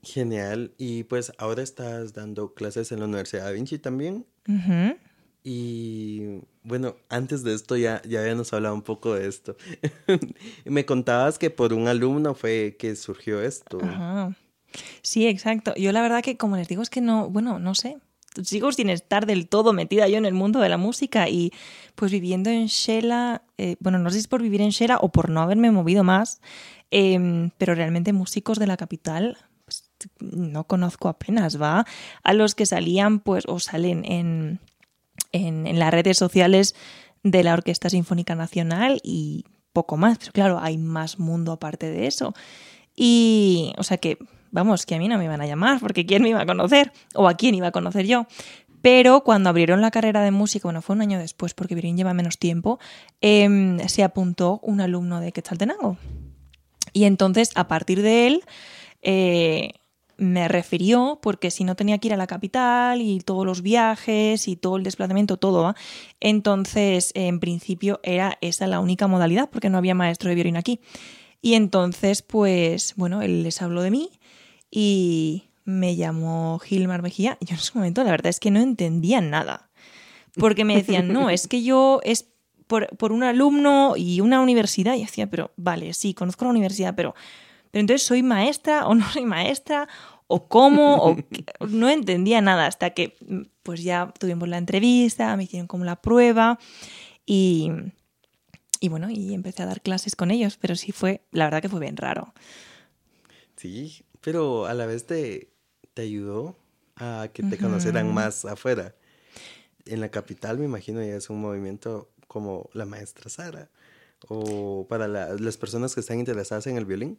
Genial. Y pues ahora estás dando clases en la Universidad Da Vinci también. Y bueno, antes de esto ya, ya habíamos hablado un poco de esto. Me contabas que por un alumno fue que surgió esto. Sí, exacto. Yo la verdad que como les digo es que no, bueno, no sé. Sigo sin estar del todo metida yo en el mundo de la música y pues viviendo en Shela, eh, bueno, no sé si es por vivir en Shela o por no haberme movido más, em, pero realmente músicos de la capital pues, no conozco apenas, ¿va? A los que salían pues o salen en, en, en las redes sociales de la Orquesta Sinfónica Nacional y poco más, pero claro, hay más mundo aparte de eso. Y, o sea que vamos, que a mí no me iban a llamar, porque ¿quién me iba a conocer? ¿O a quién iba a conocer yo? Pero cuando abrieron la carrera de música, bueno, fue un año después, porque Virín lleva menos tiempo, em, se apuntó un alumno de Quetzaltenango. Y entonces, a partir de él, eh, me refirió, porque si no tenía que ir a la capital y todos los viajes y todo el desplazamiento, todo, entonces, en principio, era esa la única modalidad, porque no había maestro de violín aquí. Y entonces, pues, bueno, él les habló de mí y me llamó Gilmar Mejía. Yo en ese momento la verdad es que no entendía nada, porque me decían, no, es que yo es por, por un alumno y una universidad. Y decía, pero vale, sí, conozco la universidad, pero, pero entonces soy maestra o no soy maestra o cómo, o no entendía nada hasta que pues ya tuvimos la entrevista, me hicieron como la prueba y, y bueno, y empecé a dar clases con ellos, pero sí fue, la verdad que fue bien raro. Sí, pero a la vez te, te ayudó a que te conocieran más afuera. En la capital, me imagino, ya es un movimiento como la maestra Sara, o para las personas que están interesadas en el violín.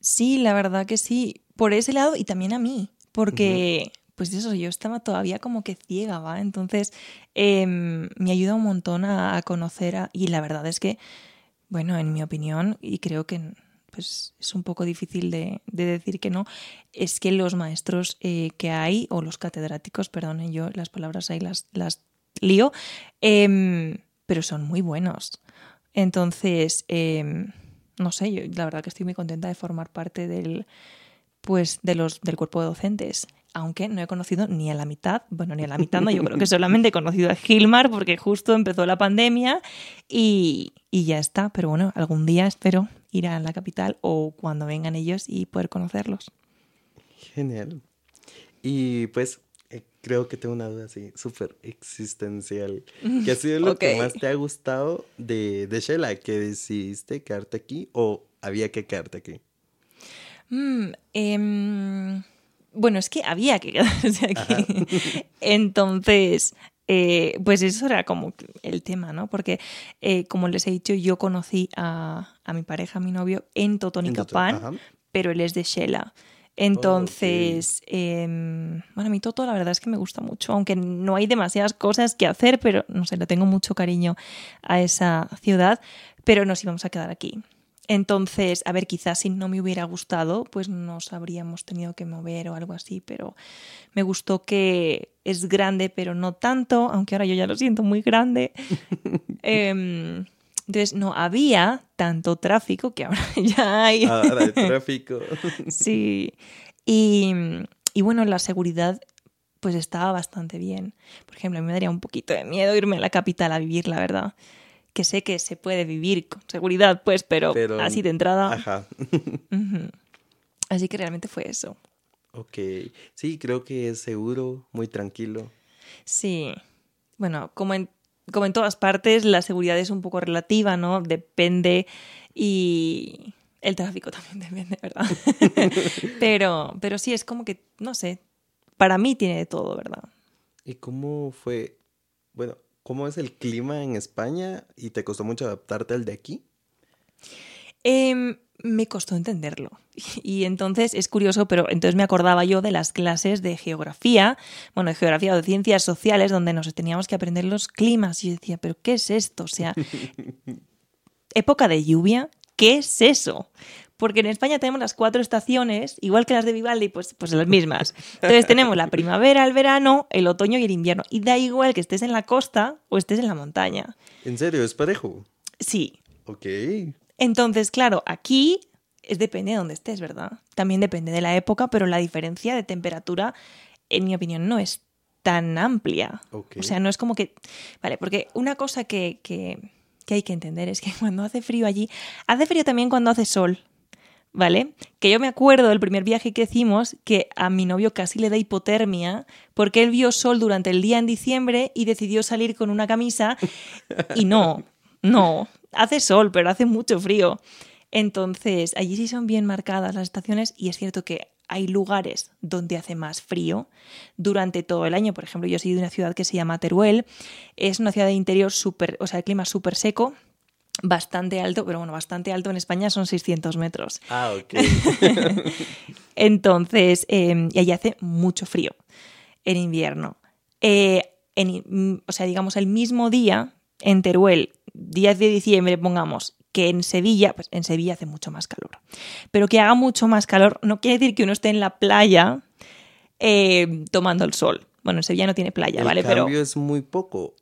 Sí, la verdad que sí, por ese lado y también a mí, porque, pues eso, yo estaba todavía como que ciega, ¿va? Entonces, em, me ayuda un montón a, a conocer, a, y la verdad es que, bueno, en mi opinión, y creo que pues es un poco difícil de, decir que no, es que los maestros eh, que hay, o los catedráticos, perdonen yo las palabras ahí las, las lío, em, pero son muy buenos. Entonces, em, no sé, yo la verdad que estoy muy contenta de formar parte del, pues, de los, del cuerpo de docentes aunque no he conocido ni a la mitad, bueno, ni a la mitad, no, yo creo que solamente he conocido a Gilmar porque justo empezó la pandemia y, y, ya está, pero bueno, algún día espero ir a la capital o cuando vengan ellos y poder conocerlos. Genial. Y pues eh, creo que tengo una duda así súper existencial. ¿Qué ha sido lo que más te ha gustado de, de Shela? ¿Que decidiste quedarte aquí o había que quedarte aquí? Mm, em, bueno, es que había que quedarse aquí. Entonces, eh, pues eso era como el tema, ¿no? Porque, eh, como les he dicho, yo conocí a, mi pareja, a mi novio, en Totónica Pan, pero él es de Shela. Entonces, bueno, a mí Toto la verdad es que me gusta mucho, aunque no hay demasiadas cosas que hacer, pero no sé, le tengo mucho cariño a esa ciudad, pero nos íbamos a quedar aquí. Entonces, a ver, quizás si no me hubiera gustado, pues nos habríamos tenido que mover o algo así, pero me gustó que es grande, pero no tanto, aunque ahora yo ya lo siento muy grande. Em, entonces, no había tanto tráfico que ahora ya hay. Ahora hay tráfico. sí. Y, y bueno, la seguridad pues estaba bastante bien. Por ejemplo, a mí me daría un poquito de miedo irme a la capital a vivir, la verdad que sé que se puede vivir con seguridad, pues, pero, así de entrada. Ajá. Así que realmente fue eso. Ok. Sí, creo que es seguro, muy tranquilo. Sí. Bueno, como en, como en todas partes, la seguridad es un poco relativa, ¿no? Depende y el tráfico también depende, ¿verdad? pero, pero sí, es como que, no sé, para mí tiene de todo, ¿verdad? ¿Y cómo fue? Bueno, ¿Cómo es el clima en España y te costó mucho adaptarte al de aquí? Em, me costó entenderlo. Y entonces es curioso, pero entonces me acordaba yo de las clases de geografía, bueno, de geografía o de ciencias sociales, donde nos teníamos que aprender los climas. Y yo decía, ¿pero qué es esto? O sea, época de lluvia, ¿qué es eso? Porque en España tenemos las cuatro estaciones, igual que las de Vivaldi, pues, pues las mismas. Entonces tenemos la primavera, el verano, el otoño y el invierno. Y da igual que estés en la costa o estés en la montaña. ¿En serio? ¿Es parejo? Sí. Ok. Entonces, claro, aquí es depende de dónde estés, ¿verdad? También depende de la época, pero la diferencia de temperatura, en mi opinión, no es tan amplia. Ok. O sea, no es como que... Vale, porque una cosa que, que, que hay que entender es que cuando hace frío allí, hace frío también cuando hace sol. ¿Vale? Que yo me acuerdo del primer viaje que hicimos que a mi novio casi le da hipotermia porque él vio sol durante el día en diciembre y decidió salir con una camisa y no, no, hace sol, pero hace mucho frío. Entonces, allí sí son bien marcadas las estaciones y es cierto que hay lugares donde hace más frío durante todo el año. Por ejemplo, yo soy de una ciudad que se llama Teruel. Es una ciudad de interior súper, o sea, el clima súper seco, bastante alto, pero bueno, bastante alto en España son 600 metros. Ah, ok. Entonces, eh, y allí hace mucho frío en invierno. Eh, en, mm, o sea, digamos, el mismo día en Teruel, 10 de diciembre, pongamos, que en Sevilla, pues en Sevilla hace mucho más calor. Pero que haga mucho más calor no quiere decir que uno esté en la playa eh, tomando el sol. Bueno, en Sevilla no tiene playa, el ¿vale? cambio Pero es muy poco.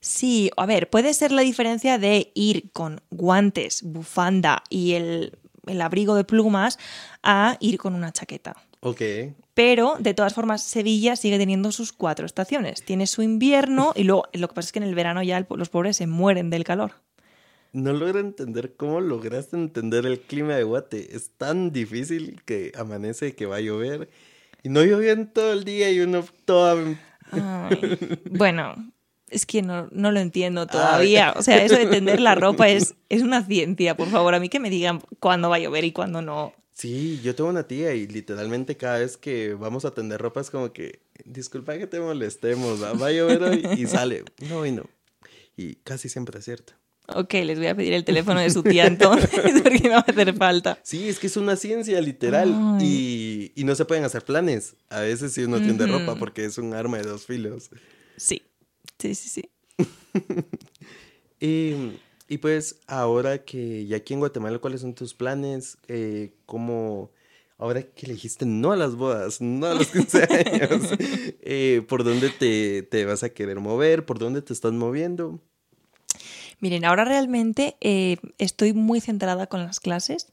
Sí, a ver, puede ser la diferencia de ir con guantes, bufanda y el, el abrigo de plumas a ir con una chaqueta. Ok. Pero, de todas formas, Sevilla sigue teniendo sus cuatro estaciones. Tiene su invierno y luego lo que pasa es que en el verano ya el- los pobres se mueren del calor. No logro entender cómo lograste entender el clima de Guate. Es tan difícil que amanece que va a llover. Y no llovió en todo el día y uno toda... Ay, bueno, es que no, no lo entiendo todavía. O sea, eso de tender la ropa es, es una ciencia, por favor. A mí que me digan cuándo va a llover y cuándo no. Sí, yo tengo una tía y literalmente cada vez que vamos a tender ropa es como que, disculpa que te molestemos, ¿va? va a llover hoy y sale. No, y no. Y casi siempre es cierto. Ok, les voy a pedir el teléfono de su tía entonces, porque me va a hacer falta. Sí, es que es una ciencia literal y, y no se pueden hacer planes. A veces si uno tiende ropa porque es un arma de dos filos. Sí, sí, sí, sí. Y, y pues ahora que ya aquí en Guatemala, ¿cuáles son tus planes? Eh, ¿Cómo, ahora que le dijiste no a las bodas, no a los 15 años, eh, ¿por dónde te, te vas a querer mover? ¿Por dónde te estás moviendo? Miren, ahora realmente eh, estoy muy centrada con las clases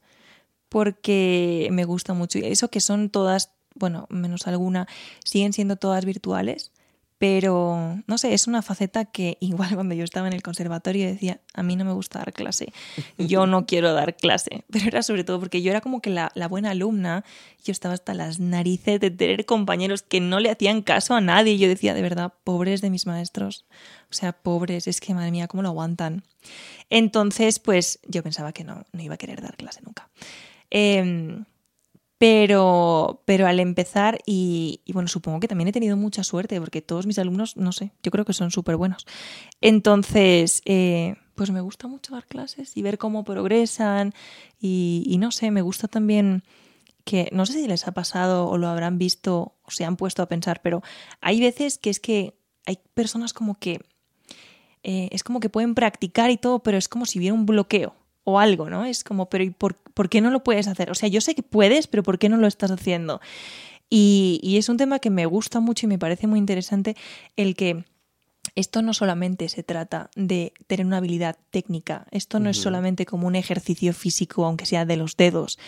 porque me gusta mucho. Y Eso que son todas, bueno, menos alguna, siguen siendo todas virtuales, pero no sé, es una faceta que igual cuando yo estaba en el conservatorio decía, a mí no me gusta dar clase, yo no quiero dar clase, pero era sobre todo porque yo era como que la, la buena alumna, yo estaba hasta las narices de tener compañeros que no le hacían caso a nadie y yo decía, de verdad, pobres de mis maestros, o sea, pobres, es que madre mía, ¿cómo lo aguantan? Entonces, pues yo pensaba que no, no iba a querer dar clase nunca. Em, pero, pero al empezar, y, bueno, supongo que también he tenido mucha suerte, porque todos mis alumnos, no sé, yo creo que son súper buenos. Entonces, eh, pues me gusta mucho dar clases y ver cómo progresan, y, y no sé, me gusta también que, no sé si les ha pasado o lo habrán visto o se han puesto a pensar, pero hay veces que es que hay personas como que eh, es como que pueden practicar y todo, pero es como si hubiera un bloqueo o algo, ¿no? Es como, pero ¿y por, por qué no lo puedes hacer? O sea, yo sé que puedes, pero ¿por qué no lo estás haciendo? Y, y es un tema que me gusta mucho y me parece muy interesante el que esto no solamente se trata de tener una habilidad técnica, esto no es solamente como un ejercicio físico, aunque sea de los dedos,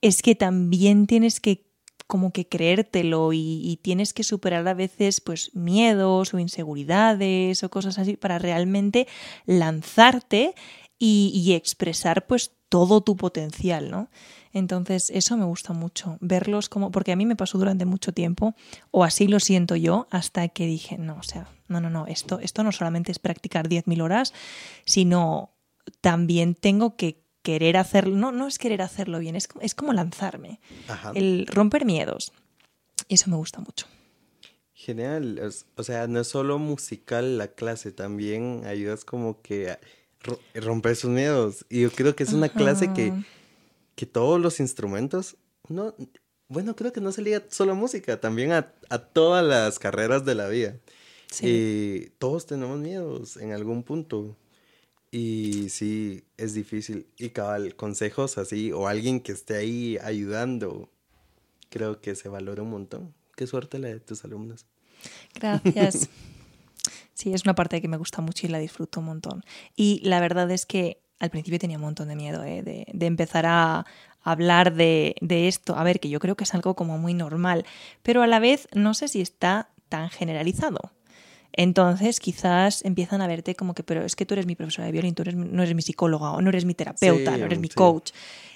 es que también tienes que como que creértelo y, y tienes que superar a veces pues miedos o inseguridades o cosas así para realmente lanzarte y, y expresar pues todo tu potencial, ¿no? Entonces eso me gusta mucho, verlos como, porque a mí me pasó durante mucho tiempo, o así lo siento yo, hasta que dije, no, o sea, no, no, no, esto, esto no solamente es practicar 10.000 horas, sino también tengo que querer hacerlo, no, no es querer hacerlo bien, es, es como lanzarme, Ajá. el romper miedos. Y eso me gusta mucho. Genial. O sea, no es solo musical la clase, también ayudas como que romper sus miedos. Y yo creo que es una clase que, que todos los instrumentos, no, bueno, creo que no se liga solo a música, también a, a todas las carreras de la vida. Sí. Eh, todos tenemos miedos en algún punto. Y sí, es difícil. Y cabal, consejos así, o alguien que esté ahí ayudando, creo que se valora un montón. Qué suerte la de tus alumnos. Gracias. Sí, es una parte que me gusta mucho y la disfruto un montón. Y la verdad es que al principio tenía un montón de miedo ¿eh? de, de, empezar a hablar de, de, esto. A ver, que yo creo que es algo como muy normal, pero a la vez no sé si está tan generalizado. Entonces quizás empiezan a verte como que, pero es que tú eres mi profesora de violín, tú eres, no eres mi psicóloga o no eres mi terapeuta, sí, no eres mi sí. coach.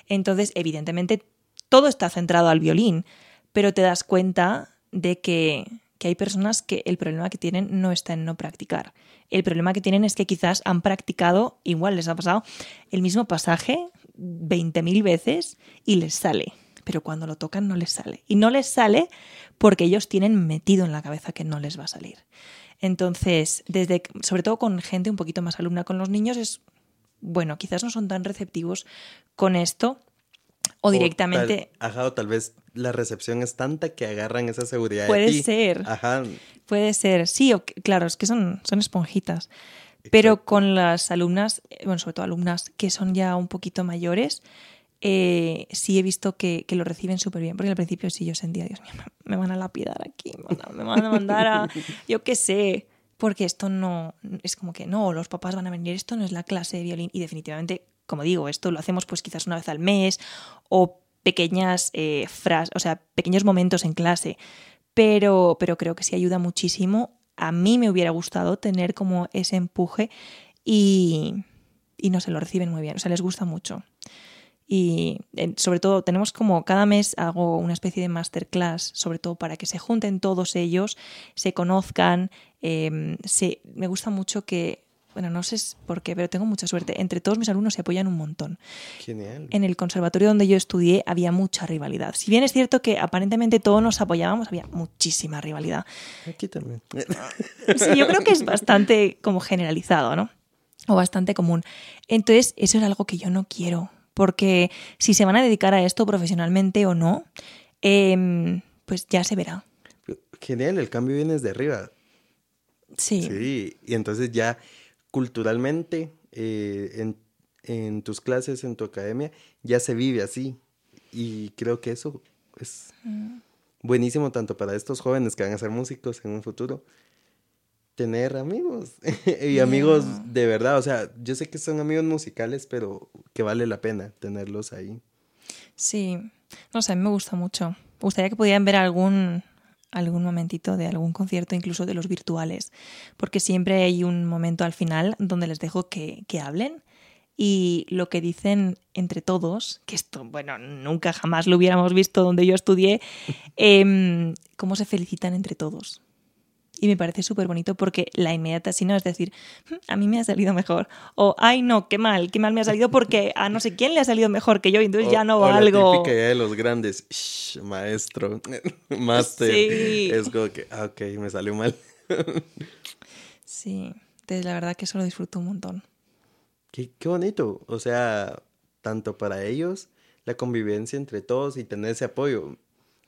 Entonces, evidentemente, todo está centrado al violín, pero te das cuenta de que, que hay personas que el problema que tienen no está en no practicar. El problema que tienen es que quizás han practicado, igual les ha pasado, el mismo pasaje 20.000 veces y les sale. Pero cuando lo tocan no les sale. Y no les sale porque ellos tienen metido en la cabeza que no les va a salir. Entonces, desde, sobre todo con gente un poquito más alumna con los niños, es bueno, quizás no son tan receptivos con esto. O directamente. O tal, ajá, o tal vez la recepción es tanta que agarran esa seguridad. Puede de ti. ser. Ajá. Puede ser. Sí, o, claro, es que son, son esponjitas. Exacto. Pero con las alumnas, bueno, sobre todo alumnas que son ya un poquito mayores, eh, sí he visto que, que lo reciben súper bien. Porque al principio sí yo sentía, Dios mío, me van a lapidar aquí, me van a mandar a, yo qué sé, porque esto no, es como que no, los papás van a venir, esto no es la clase de violín. Y definitivamente, como digo, esto lo hacemos pues quizás una vez al mes o pequeñas eh, frases, o sea, pequeños momentos en clase. Pero, pero creo que sí ayuda muchísimo. A mí me hubiera gustado tener como ese empuje y, y no se lo reciben muy bien, o sea, les gusta mucho y sobre todo tenemos como cada mes hago una especie de masterclass, sobre todo para que se junten todos ellos, se conozcan, eh, se, me gusta mucho que, bueno, no sé por qué, pero tengo mucha suerte, entre todos mis alumnos se apoyan un montón. Genial. En el conservatorio donde yo estudié había mucha rivalidad. Si bien es cierto que aparentemente todos nos apoyábamos, había muchísima rivalidad. Aquí también. Sí, yo creo que es bastante como generalizado, ¿no? O bastante común. Entonces, eso es algo que yo no quiero porque si se van a dedicar a esto profesionalmente o no, eh, pues ya se verá. Genial, el cambio viene desde arriba. Sí. Sí, y entonces ya culturalmente eh, en, en, tus clases, en tu academia, ya se vive así. Y creo que eso es mm. buenísimo tanto para estos jóvenes que van a ser músicos en un futuro, tener amigos y yeah. amigos de verdad. O sea, yo sé que son amigos musicales, pero que vale la pena tenerlos ahí. Sí, no sé, me gusta mucho. Me gustaría que pudieran ver algún algún momentito de algún concierto, incluso de los virtuales, porque siempre hay un momento al final donde les dejo que, que hablen. Y lo que dicen entre todos, que esto, bueno, nunca jamás lo hubiéramos visto donde yo estudié, eh, cómo se felicitan entre todos y me parece súper bonito porque la inmediata si no es decir, mm, a mí me ha salido mejor o ay no, qué mal, qué mal me ha salido porque a no sé quién le ha salido mejor que yo, entonces o, ya no valgo. La típica de los grandes, Shh, maestro, máster, sí. es como que, ah, ok, me salió mal. sí, entonces la verdad que eso lo disfruto un montón. Qué, qué bonito, o sea, tanto para ellos, la convivencia entre todos y tener ese apoyo.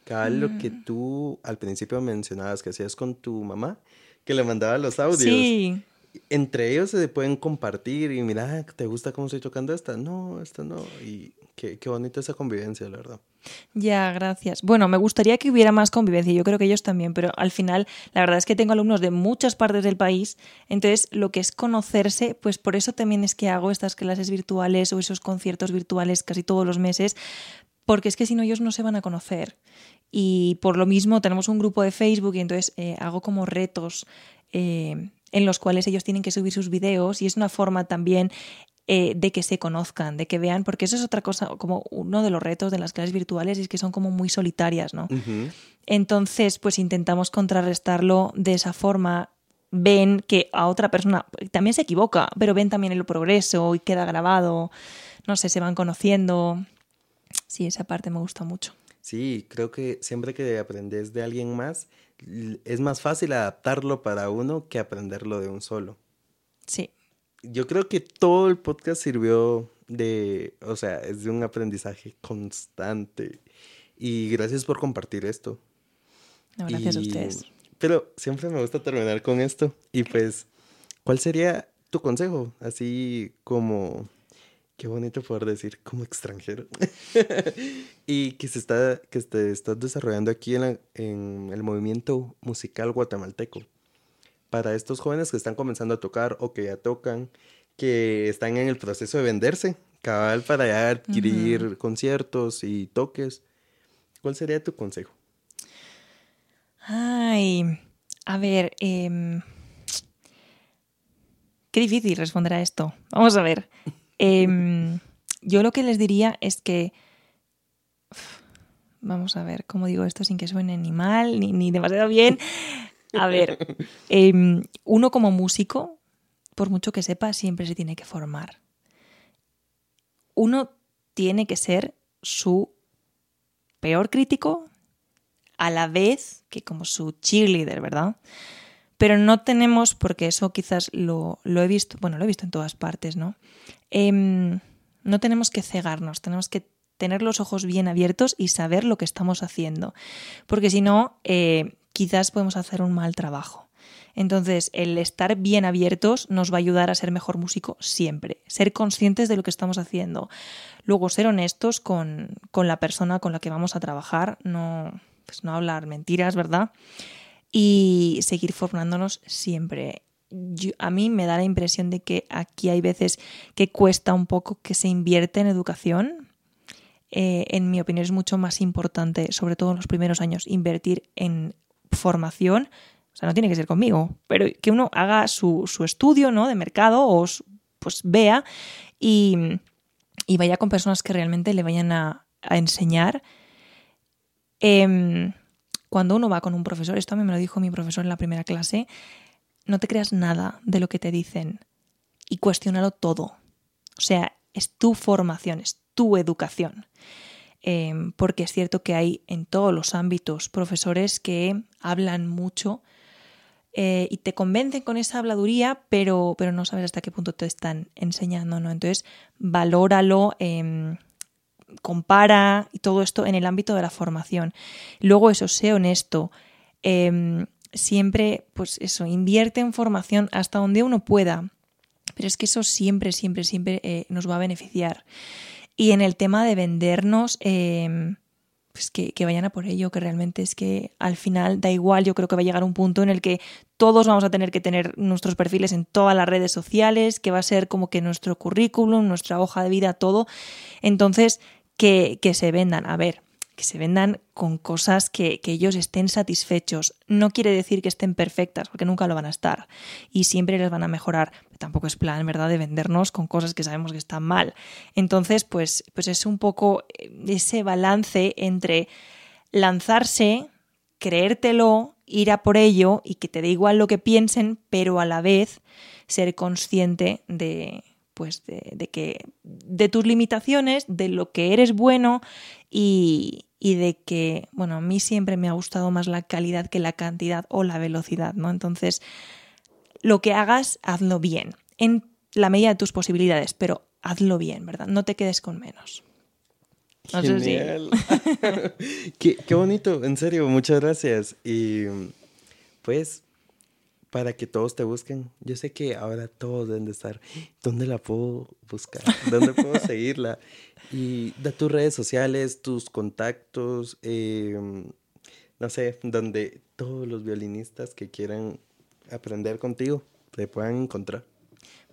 Cabal, mm. lo que tú al principio mencionabas que hacías con tu mamá, que le mandaba los audios. Sí. Entre ellos se pueden compartir y mira, ¿te gusta cómo estoy tocando esta? No, esta no. Y qué, qué bonita esa convivencia, la verdad. Ya, gracias. Bueno, me gustaría que hubiera más convivencia, yo creo que ellos también, pero al final la verdad es que tengo alumnos de muchas partes del país, entonces lo que es conocerse, pues por eso también es que hago estas clases virtuales o esos conciertos virtuales casi todos los meses, porque es que si no ellos no se van a conocer. Y por lo mismo tenemos un grupo de Facebook y entonces eh, hago como retos eh, en los cuales ellos tienen que subir sus videos y es una forma también eh, de que se conozcan, de que vean, porque eso es otra cosa, como uno de los retos de las clases virtuales es que son como muy solitarias, ¿no? Uh -huh. Entonces, pues intentamos contrarrestarlo de esa forma ven que a otra persona también se equivoca, pero ven también el progreso y queda grabado, no sé, se van conociendo. Sí, esa parte me gusta mucho. Sí, creo que siempre que aprendes de alguien más, es más fácil adaptarlo para uno que aprenderlo de un solo. Sí. Yo creo que todo el podcast sirvió de, o sea, es de un aprendizaje constante. Y gracias por compartir esto. No, gracias y, a ustedes. Pero siempre me gusta terminar con esto. Y pues, ¿cuál sería tu consejo? Así como, qué bonito poder decir, como extranjero. y que se está, que te estás desarrollando aquí en, en el movimiento musical guatemalteco. Para estos jóvenes que están comenzando a tocar o que ya tocan, que están en el proceso de venderse, cabal para ya adquirir conciertos y toques. ¿Cuál sería tu consejo? Ay, a ver, eh, qué difícil responder a esto. Vamos a ver. Eh, yo lo que les diría es que... Vamos a ver, ¿cómo digo esto sin que suene ni mal ni, ni demasiado bien? A ver, eh, uno como músico, por mucho que sepa, siempre se tiene que formar. Uno tiene que ser su peor crítico a la vez que como su cheerleader, ¿verdad? Pero no tenemos, porque eso quizás lo, lo he visto, bueno, lo he visto en todas partes, ¿no? Eh, no tenemos que cegarnos, tenemos que tener los ojos bien abiertos y saber lo que estamos haciendo, porque si no, eh, quizás podemos hacer un mal trabajo. Entonces, el estar bien abiertos nos va a ayudar a ser mejor músico siempre. Ser conscientes de lo que estamos haciendo. Luego, ser honestos con, con la persona con la que vamos a trabajar. No, pues no hablar mentiras, ¿verdad? Y seguir formándonos siempre. A mí me da la impresión de que aquí hay veces que cuesta un poco que se invierte en educación. Eh, en mi opinión es mucho más importante, sobre todo en los primeros años, invertir en formación o sea, no tiene que ser conmigo, pero que uno haga su, su estudio ¿no? de mercado o pues vea y, y, vaya con personas que realmente le vayan a, a enseñar. Eh, cuando uno va con un profesor, esto a mí me lo dijo mi profesor en la primera clase, no te creas nada de lo que te dicen y cuestionalo todo. O sea, es tu formación, es tu educación. Eh, porque es cierto que hay en todos los ámbitos profesores que hablan mucho eh, y te convencen con esa habladuría, pero, pero no sabes hasta qué punto te están enseñando, ¿no? Entonces, valóralo, eh, compara y todo esto en el ámbito de la formación. Luego, eso, sé honesto. Eh, siempre, pues eso, invierte en formación hasta donde uno pueda. Pero es que eso siempre, siempre, siempre eh, nos va a beneficiar. Y en el tema de vendernos, eh, pues que, que, vayan a por ello, que realmente es que al final da igual, yo creo que va a llegar un punto en el que todos vamos a tener que tener nuestros perfiles en todas las redes sociales, que va a ser como que nuestro currículum, nuestra hoja de vida, todo. Entonces, que, que se vendan. A ver, que se vendan con cosas que, que, ellos estén satisfechos. No quiere decir que estén perfectas, porque nunca lo van a estar. Y siempre les van a mejorar. Tampoco es plan, ¿verdad?, de vendernos con cosas que sabemos que están mal. Entonces, pues, pues es un poco ese balance entre lanzarse, creértelo, ir a por ello y que te dé igual lo que piensen, pero a la vez ser consciente de, pues de, de, que de tus limitaciones, de lo que eres bueno y, y, de que, bueno, a mí siempre me ha gustado más la calidad que la cantidad o la velocidad, ¿no? Entonces, lo que hagas, hazlo bien, en la medida de tus posibilidades, pero hazlo bien, ¿verdad? No te quedes con menos. No Genial. Sé si... qué, qué bonito, en serio, muchas gracias. Y pues para que todos te busquen. Yo sé que ahora todos deben de estar, ¿dónde la puedo buscar? ¿Dónde puedo seguirla? Y da tus redes sociales, tus contactos, eh, no sé, donde todos los violinistas que quieran aprender contigo te puedan encontrar.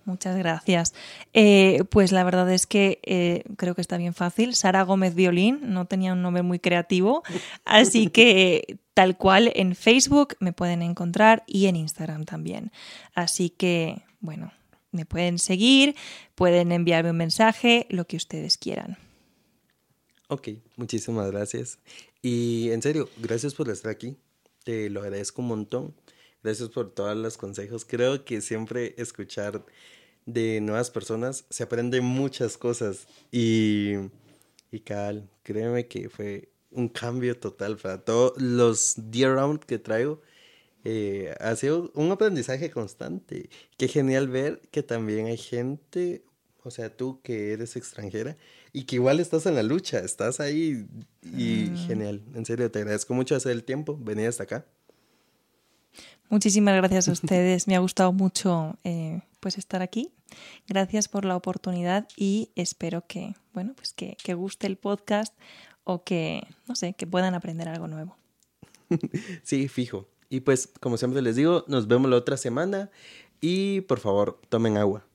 Muchas gracias. Eh, pues la verdad es que eh, creo que está bien fácil. Sara Gómez Violín, no tenía un nombre muy creativo, así que tal cual en Facebook me pueden encontrar y en Instagram también. Así que, bueno, me pueden seguir, pueden enviarme un mensaje, lo que ustedes quieran. Ok, muchísimas gracias. Y en serio, gracias por estar aquí. Te lo agradezco un montón. Gracias por todos los consejos. Creo que siempre escuchar de nuevas personas se aprende muchas cosas. Y, y Cal, créeme que fue un cambio total para todos los Dear Round que traigo. Eh, ha sido un aprendizaje constante. Qué genial ver que también hay gente, o sea, tú que eres extranjera y que igual estás en la lucha, estás ahí y mm. genial. En serio, te agradezco mucho hacer el tiempo, venir hasta acá. Muchísimas gracias a ustedes. Me ha gustado mucho eh, pues estar aquí. Gracias por la oportunidad y espero que, bueno, pues que, que guste el podcast o que, no sé, que puedan aprender algo nuevo. sí, fijo. Y pues, como siempre les digo, nos vemos la otra semana y por favor, tomen agua.